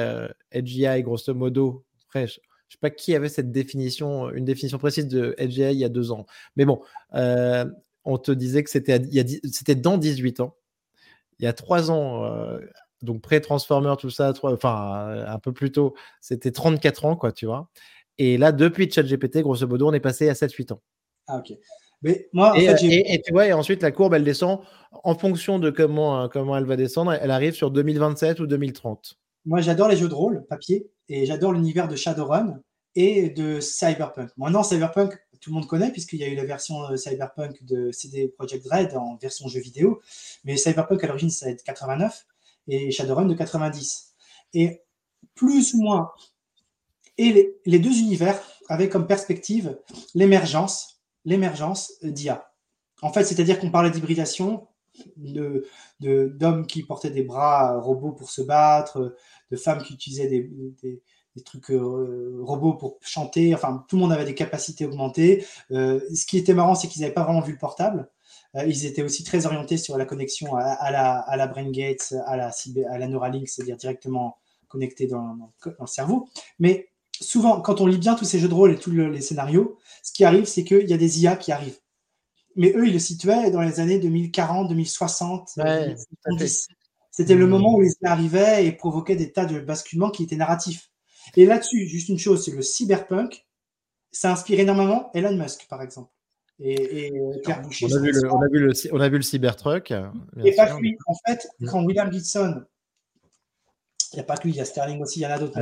AGI grosso modo. Après, je, ne sais pas qui avait cette définition, une définition précise de AGI il y a deux ans. Mais bon, on te disait que c'était c'était dans 18 ans il y a trois ans, euh, donc pré-Transformer, tout ça, enfin un peu plus tôt, c'était 34 ans, quoi, tu vois. Et là, depuis ChatGPT, grosso modo, on est passé à 7-8 ans. Ah, ok. Mais moi, en et, fait, et, tu vois, et ensuite, la courbe, elle descend en fonction de comment, comment elle va descendre. Elle arrive sur 2027 ou 2030. Moi, j'adore les jeux de rôle papier et j'adore l'univers de Shadowrun et de Cyberpunk. Maintenant, Cyberpunk, tout le monde connaît, puisqu'il y a eu la version euh, Cyberpunk de CD Projekt Red en version jeu vidéo. Mais Cyberpunk, à l'origine, ça va être 89 et Shadowrun de 90. Et plus ou moins. Et les, deux univers avaient comme perspective l'émergence, l'émergence d'IA. En fait, c'est-à-dire qu'on parlait d'hybridation, de, d'hommes qui portaient des bras robots pour se battre, de femmes qui utilisaient des trucs euh, robots pour chanter. Enfin, tout le monde avait des capacités augmentées. Euh, ce qui était marrant, c'est qu'ils n'avaient pas vraiment vu le portable. Euh, ils étaient aussi très orientés sur la connexion à, la, à la BrainGate, à la, à la Neuralink, c'est-à-dire directement connecté dans, le cerveau. Mais souvent, quand on lit bien tous ces jeux de rôle et tous les scénarios, ce qui arrive, c'est qu'il y a des IA qui arrivent. Mais eux, ils le situaient dans les années 2040, 2060, C'était le mmh. moment où ils arrivaient et provoquaient des tas de basculements qui étaient narratifs. Et là-dessus, juste une chose, c'est le cyberpunk. Ça inspire énormément Elon Musk, par exemple. Et, Pierre Boucher. On a, vu le, on, a vu le, on a vu le Cybertruck. Et pas que lui. En fait, mm. quand William Gibson, il n'y a pas que lui, il y a Sterling aussi, il y en a d'autres.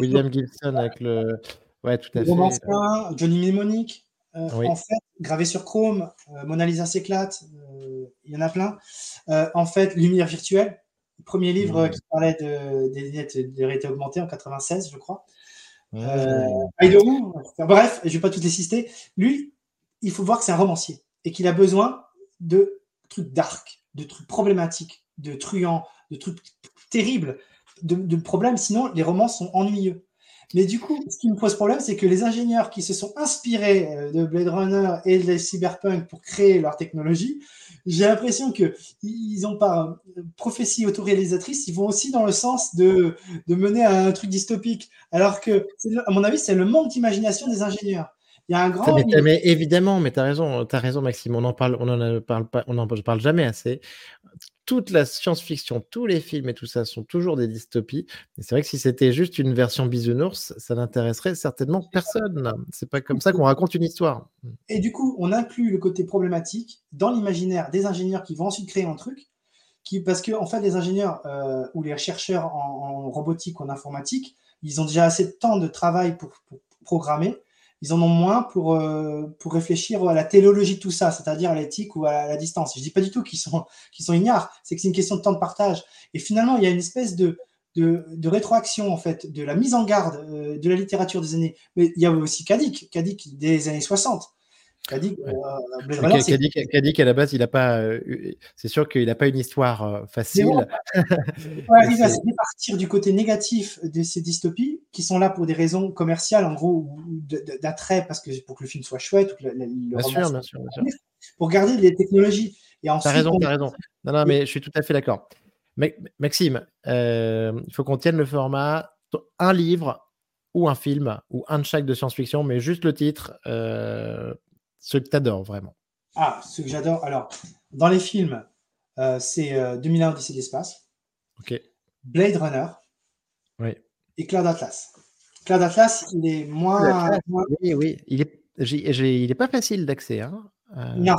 William Gibson avec le. Ouais, tout à fait. Johnny Mnemonic. Euh, en fait, gravé sur Chrome, euh, Mona Lisa s'éclate, euh, il y en a plein. en fait, Lumière virtuelle, Premier livre qui parlait de, des lunettes de réalité augmentée en 96, je crois. Euh, bref, je ne vais pas tout les Lui, il faut voir que c'est un romancier et qu'il a besoin de trucs dark, de trucs problématiques, de truands, de trucs terribles, de, problèmes. Sinon, les romans sont ennuyeux. Mais du coup, ce qui me pose problème, c'est que les ingénieurs qui se sont inspirés euh, de Blade Runner et de Cyberpunk pour créer leur technologie, j'ai l'impression qu'ils ont par prophétie autoréalisatrice, ils vont aussi dans le sens de, de mener à un truc dystopique. Alors que, à mon avis, c'est le manque d'imagination des ingénieurs. Il y a un grand. Mais, évidemment, mais tu as raison, raison, Maxime. On en parle, on en parle pas, on en parle jamais assez toute la science-fiction, tous les films et tout ça sont toujours des dystopies. Et c'est vrai que si c'était juste une version bisounours, ça n'intéresserait certainement personne. C'est pas comme ça qu'on raconte une histoire. Et du coup, on inclut le côté problématique dans l'imaginaire des ingénieurs qui vont ensuite créer un truc. Qui, parce que, en fait, les ingénieurs euh, ou les chercheurs en, robotique ou en informatique, ils ont déjà assez de temps de travail pour programmer ils en ont moins pour, euh, pour réfléchir à la téléologie de tout ça, c'est-à-dire à l'éthique ou à la distance. Je ne dis pas du tout qu'ils sont, qu'ils sont ignares, c'est que c'est une question de temps de partage. Et finalement, il y a une espèce de, de, rétroaction, en fait, de la mise en garde euh, de la littérature des années. Mais il y a aussi Kadik, Kadik des années 60. Kadik, euh, à la base, il a pas. Euh, c'est sûr qu'il n'a pas une histoire euh, facile. on arrive à se départir du côté négatif de ces dystopies, qui sont là pour des raisons commerciales, en gros, d'attrait, parce que pour que le film soit chouette, que bien, sûr, bien, sûr, pour garder les technologies. Tu as raison, tu as raison. Non, non, mais je suis tout à fait d'accord. Maxime, il faut qu'on tienne le format un livre ou un film ou un de chaque de science-fiction, mais juste le titre ce que tu adores vraiment. Ah, ce que j'adore. Alors, dans les films, euh, c'est 2001 euh, Odyssée de l'espace. Ok. Blade Runner. Oui. Et Cloud Atlas. Cloud Atlas, il est moins. Oui, oui. Il est, il est pas facile d'accès. Hein. Euh, non,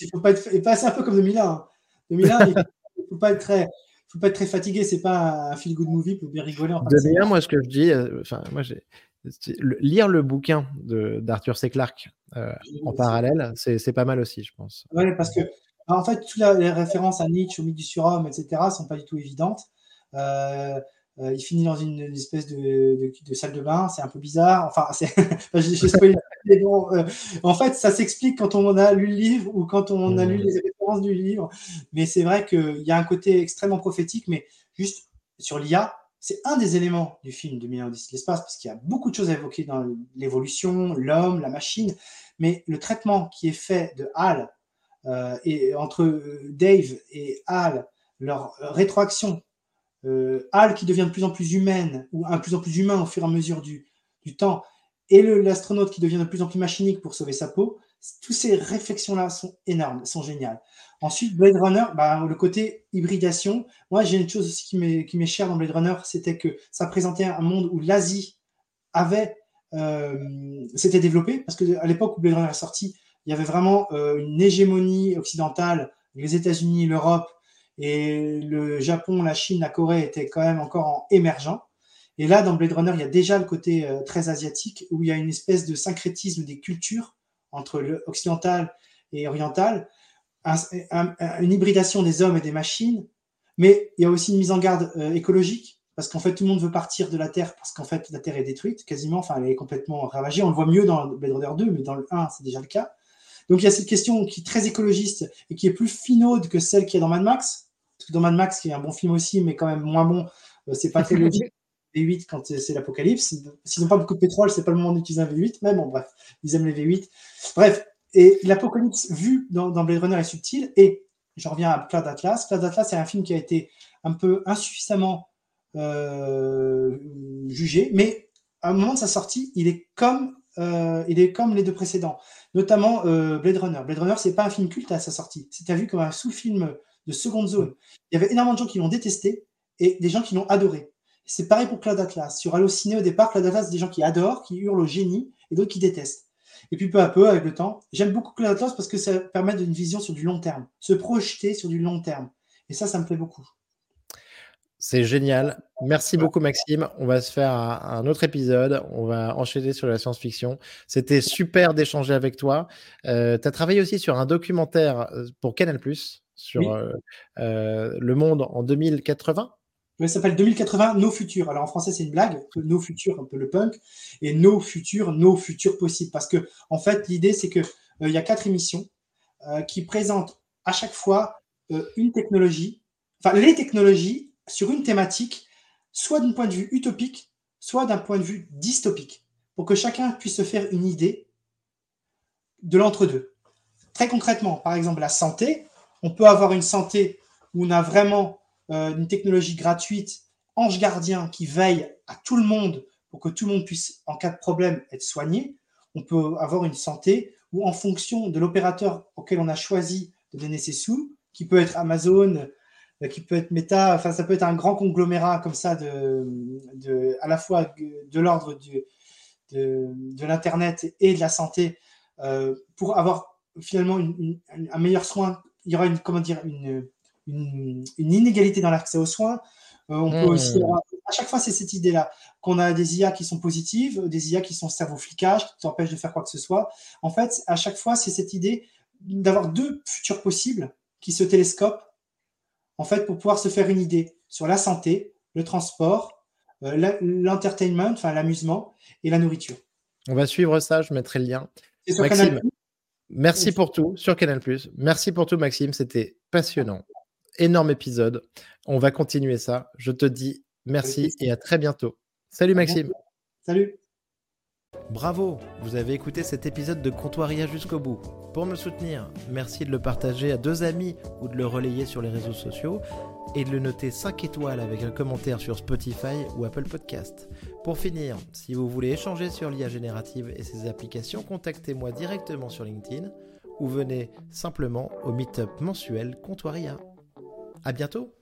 il faut pas être. C'est un peu comme 2001. 2001, il ne faut pas être très faut pas être très fatigué, c'est pas un feel good movie pour bien rigoler. En 2001, moi, ce que je dis, enfin, moi, j'ai lire le bouquin d'Arthur C. Clarke euh, en parallèle, c'est pas mal aussi, je pense. Oui, parce que en fait, toutes les références à Nietzsche, au mythe du surhomme, etc., sont pas du tout évidentes. Euh, euh, il finit dans une, espèce de, de, salle de bain, c'est un peu bizarre. Enfin, en fait, ça s'explique quand on a lu le livre ou quand on a lu mmh. les références du livre. Mais c'est vrai qu'il y a un côté extrêmement prophétique, mais juste sur l'IA, c'est un des éléments du film de de l'espace, parce qu'il y a beaucoup de choses à évoquer dans l'évolution, l'homme, la machine, mais le traitement qui est fait de Hal, euh, et entre euh, Dave et Hal, leur rétroaction, euh, Hal qui devient de plus en plus humaine, ou un plus en plus humain au fur et à mesure du, du temps, et l'astronaute qui devient de plus en plus machinique pour sauver sa peau, toutes ces réflexions-là sont énormes, sont géniales. Ensuite, Blade Runner, bah, le côté hybridation. Moi, j'ai une chose aussi qui m'est chère dans Blade Runner, c'était que ça présentait un monde où l'Asie avait euh, s'était développée, parce qu'à l'époque où Blade Runner est sorti, il y avait vraiment euh, une hégémonie occidentale, les États-Unis, l'Europe et le Japon, la Chine, la Corée étaient quand même encore en émergent. Et là, dans Blade Runner, il y a déjà le côté euh, très asiatique, où il y a une espèce de syncrétisme des cultures entre l'occidental et oriental, une hybridation des hommes et des machines, mais il y a aussi une mise en garde euh, écologique, parce qu'en fait, tout le monde veut partir de la Terre, parce qu'en fait, la Terre est détruite, quasiment, enfin, elle est complètement ravagée. On le voit mieux dans Blade Runner 2, mais dans le 1, c'est déjà le cas. Donc, il y a cette question qui est très écologiste et qui est plus finaude que celle qui est dans Mad Max. Parce que dans Mad Max, qui est un bon film aussi, mais quand même moins bon, euh, c'est pas très logique. V8 quand c'est l'apocalypse. S'ils n'ont pas beaucoup de pétrole, c'est pas le moment d'utiliser un V8. Mais bon, bref, ils aiment les V8. Bref, et l'apocalypse vu dans, Blade Runner est subtil. Et je reviens à Cloud Atlas. Cloud Atlas, c'est un film qui a été un peu insuffisamment euh, jugé, mais à un moment de sa sortie, il est comme, euh, il est comme les deux précédents, notamment euh, Blade Runner. Blade Runner, c'est pas un film culte à sa sortie. C'était vu comme un sous-film de seconde zone. Il y avait énormément de gens qui l'ont détesté et des gens qui l'ont adoré. C'est pareil pour Cloud Atlas. Sur Allociné, au départ, Cloud Atlas, des gens qui adorent, qui hurlent au génie, et d'autres qui détestent. Et puis peu à peu, avec le temps, j'aime beaucoup Cloud Atlas parce que ça permet d'une vision sur du long terme, se projeter sur du long terme. Et ça, ça me plaît beaucoup. C'est génial. Merci beaucoup, Maxime. On va se faire un, autre épisode. On va enchaîner sur la science-fiction. C'était super d'échanger avec toi. Euh, tu as travaillé aussi sur un documentaire euh, pour Canal, sur euh, le monde en 2080. Ça s'appelle 2080 Nos Futurs. Alors en français, c'est une blague, Nos Futurs, un peu le punk, et Nos Futurs, Nos Futurs possibles. Parce que, en fait, l'idée, c'est qu'il euh, y a quatre émissions euh, qui présentent à chaque fois euh, une technologie, enfin les technologies sur une thématique, soit d'un point de vue utopique, soit d'un point de vue dystopique, pour que chacun puisse se faire une idée de l'entre-deux. Très concrètement, par exemple, la santé, on peut avoir une santé où on a vraiment euh, une technologie gratuite, ange gardien, qui veille à tout le monde pour que tout le monde puisse, en cas de problème, être soigné. On peut avoir une santé où, en fonction de l'opérateur auquel on a choisi de donner ses sous, qui peut être Amazon, euh, qui peut être Meta, enfin ça peut être un grand conglomérat comme ça de, de à la fois de l'ordre de, de l'internet et de la santé euh, pour avoir finalement un meilleur soin. Il y aura une comment dire une, une, inégalité dans l'accès aux soins. Euh, on peut aussi hmm. à chaque fois c'est cette idée là qu'on a des IA qui sont positives, des IA qui sont cerveau flicage, qui t'empêchent de faire quoi que ce soit. En fait, à chaque fois c'est cette idée d'avoir deux futurs possibles qui se télescopent en fait, pour pouvoir se faire une idée sur la santé, le transport, euh, l'entertainment, enfin l'amusement et la nourriture. On va suivre ça, je mettrai le lien. Maxime, merci pour tout sur Canal+. Merci pour tout, Maxime, c'était passionnant. Énorme épisode. On va continuer ça. Je te dis merci et à très bientôt. Salut Maxime. Salut. Bravo, vous avez écouté cet épisode de Comptoiria jusqu'au bout. Pour me soutenir, merci de le partager à deux amis ou de le relayer sur les réseaux sociaux et de le noter 5 étoiles avec un commentaire sur Spotify ou Apple Podcast. Pour finir, si vous voulez échanger sur l'IA générative et ses applications, contactez-moi directement sur LinkedIn ou venez simplement au meetup mensuel Comptoiria. À bientôt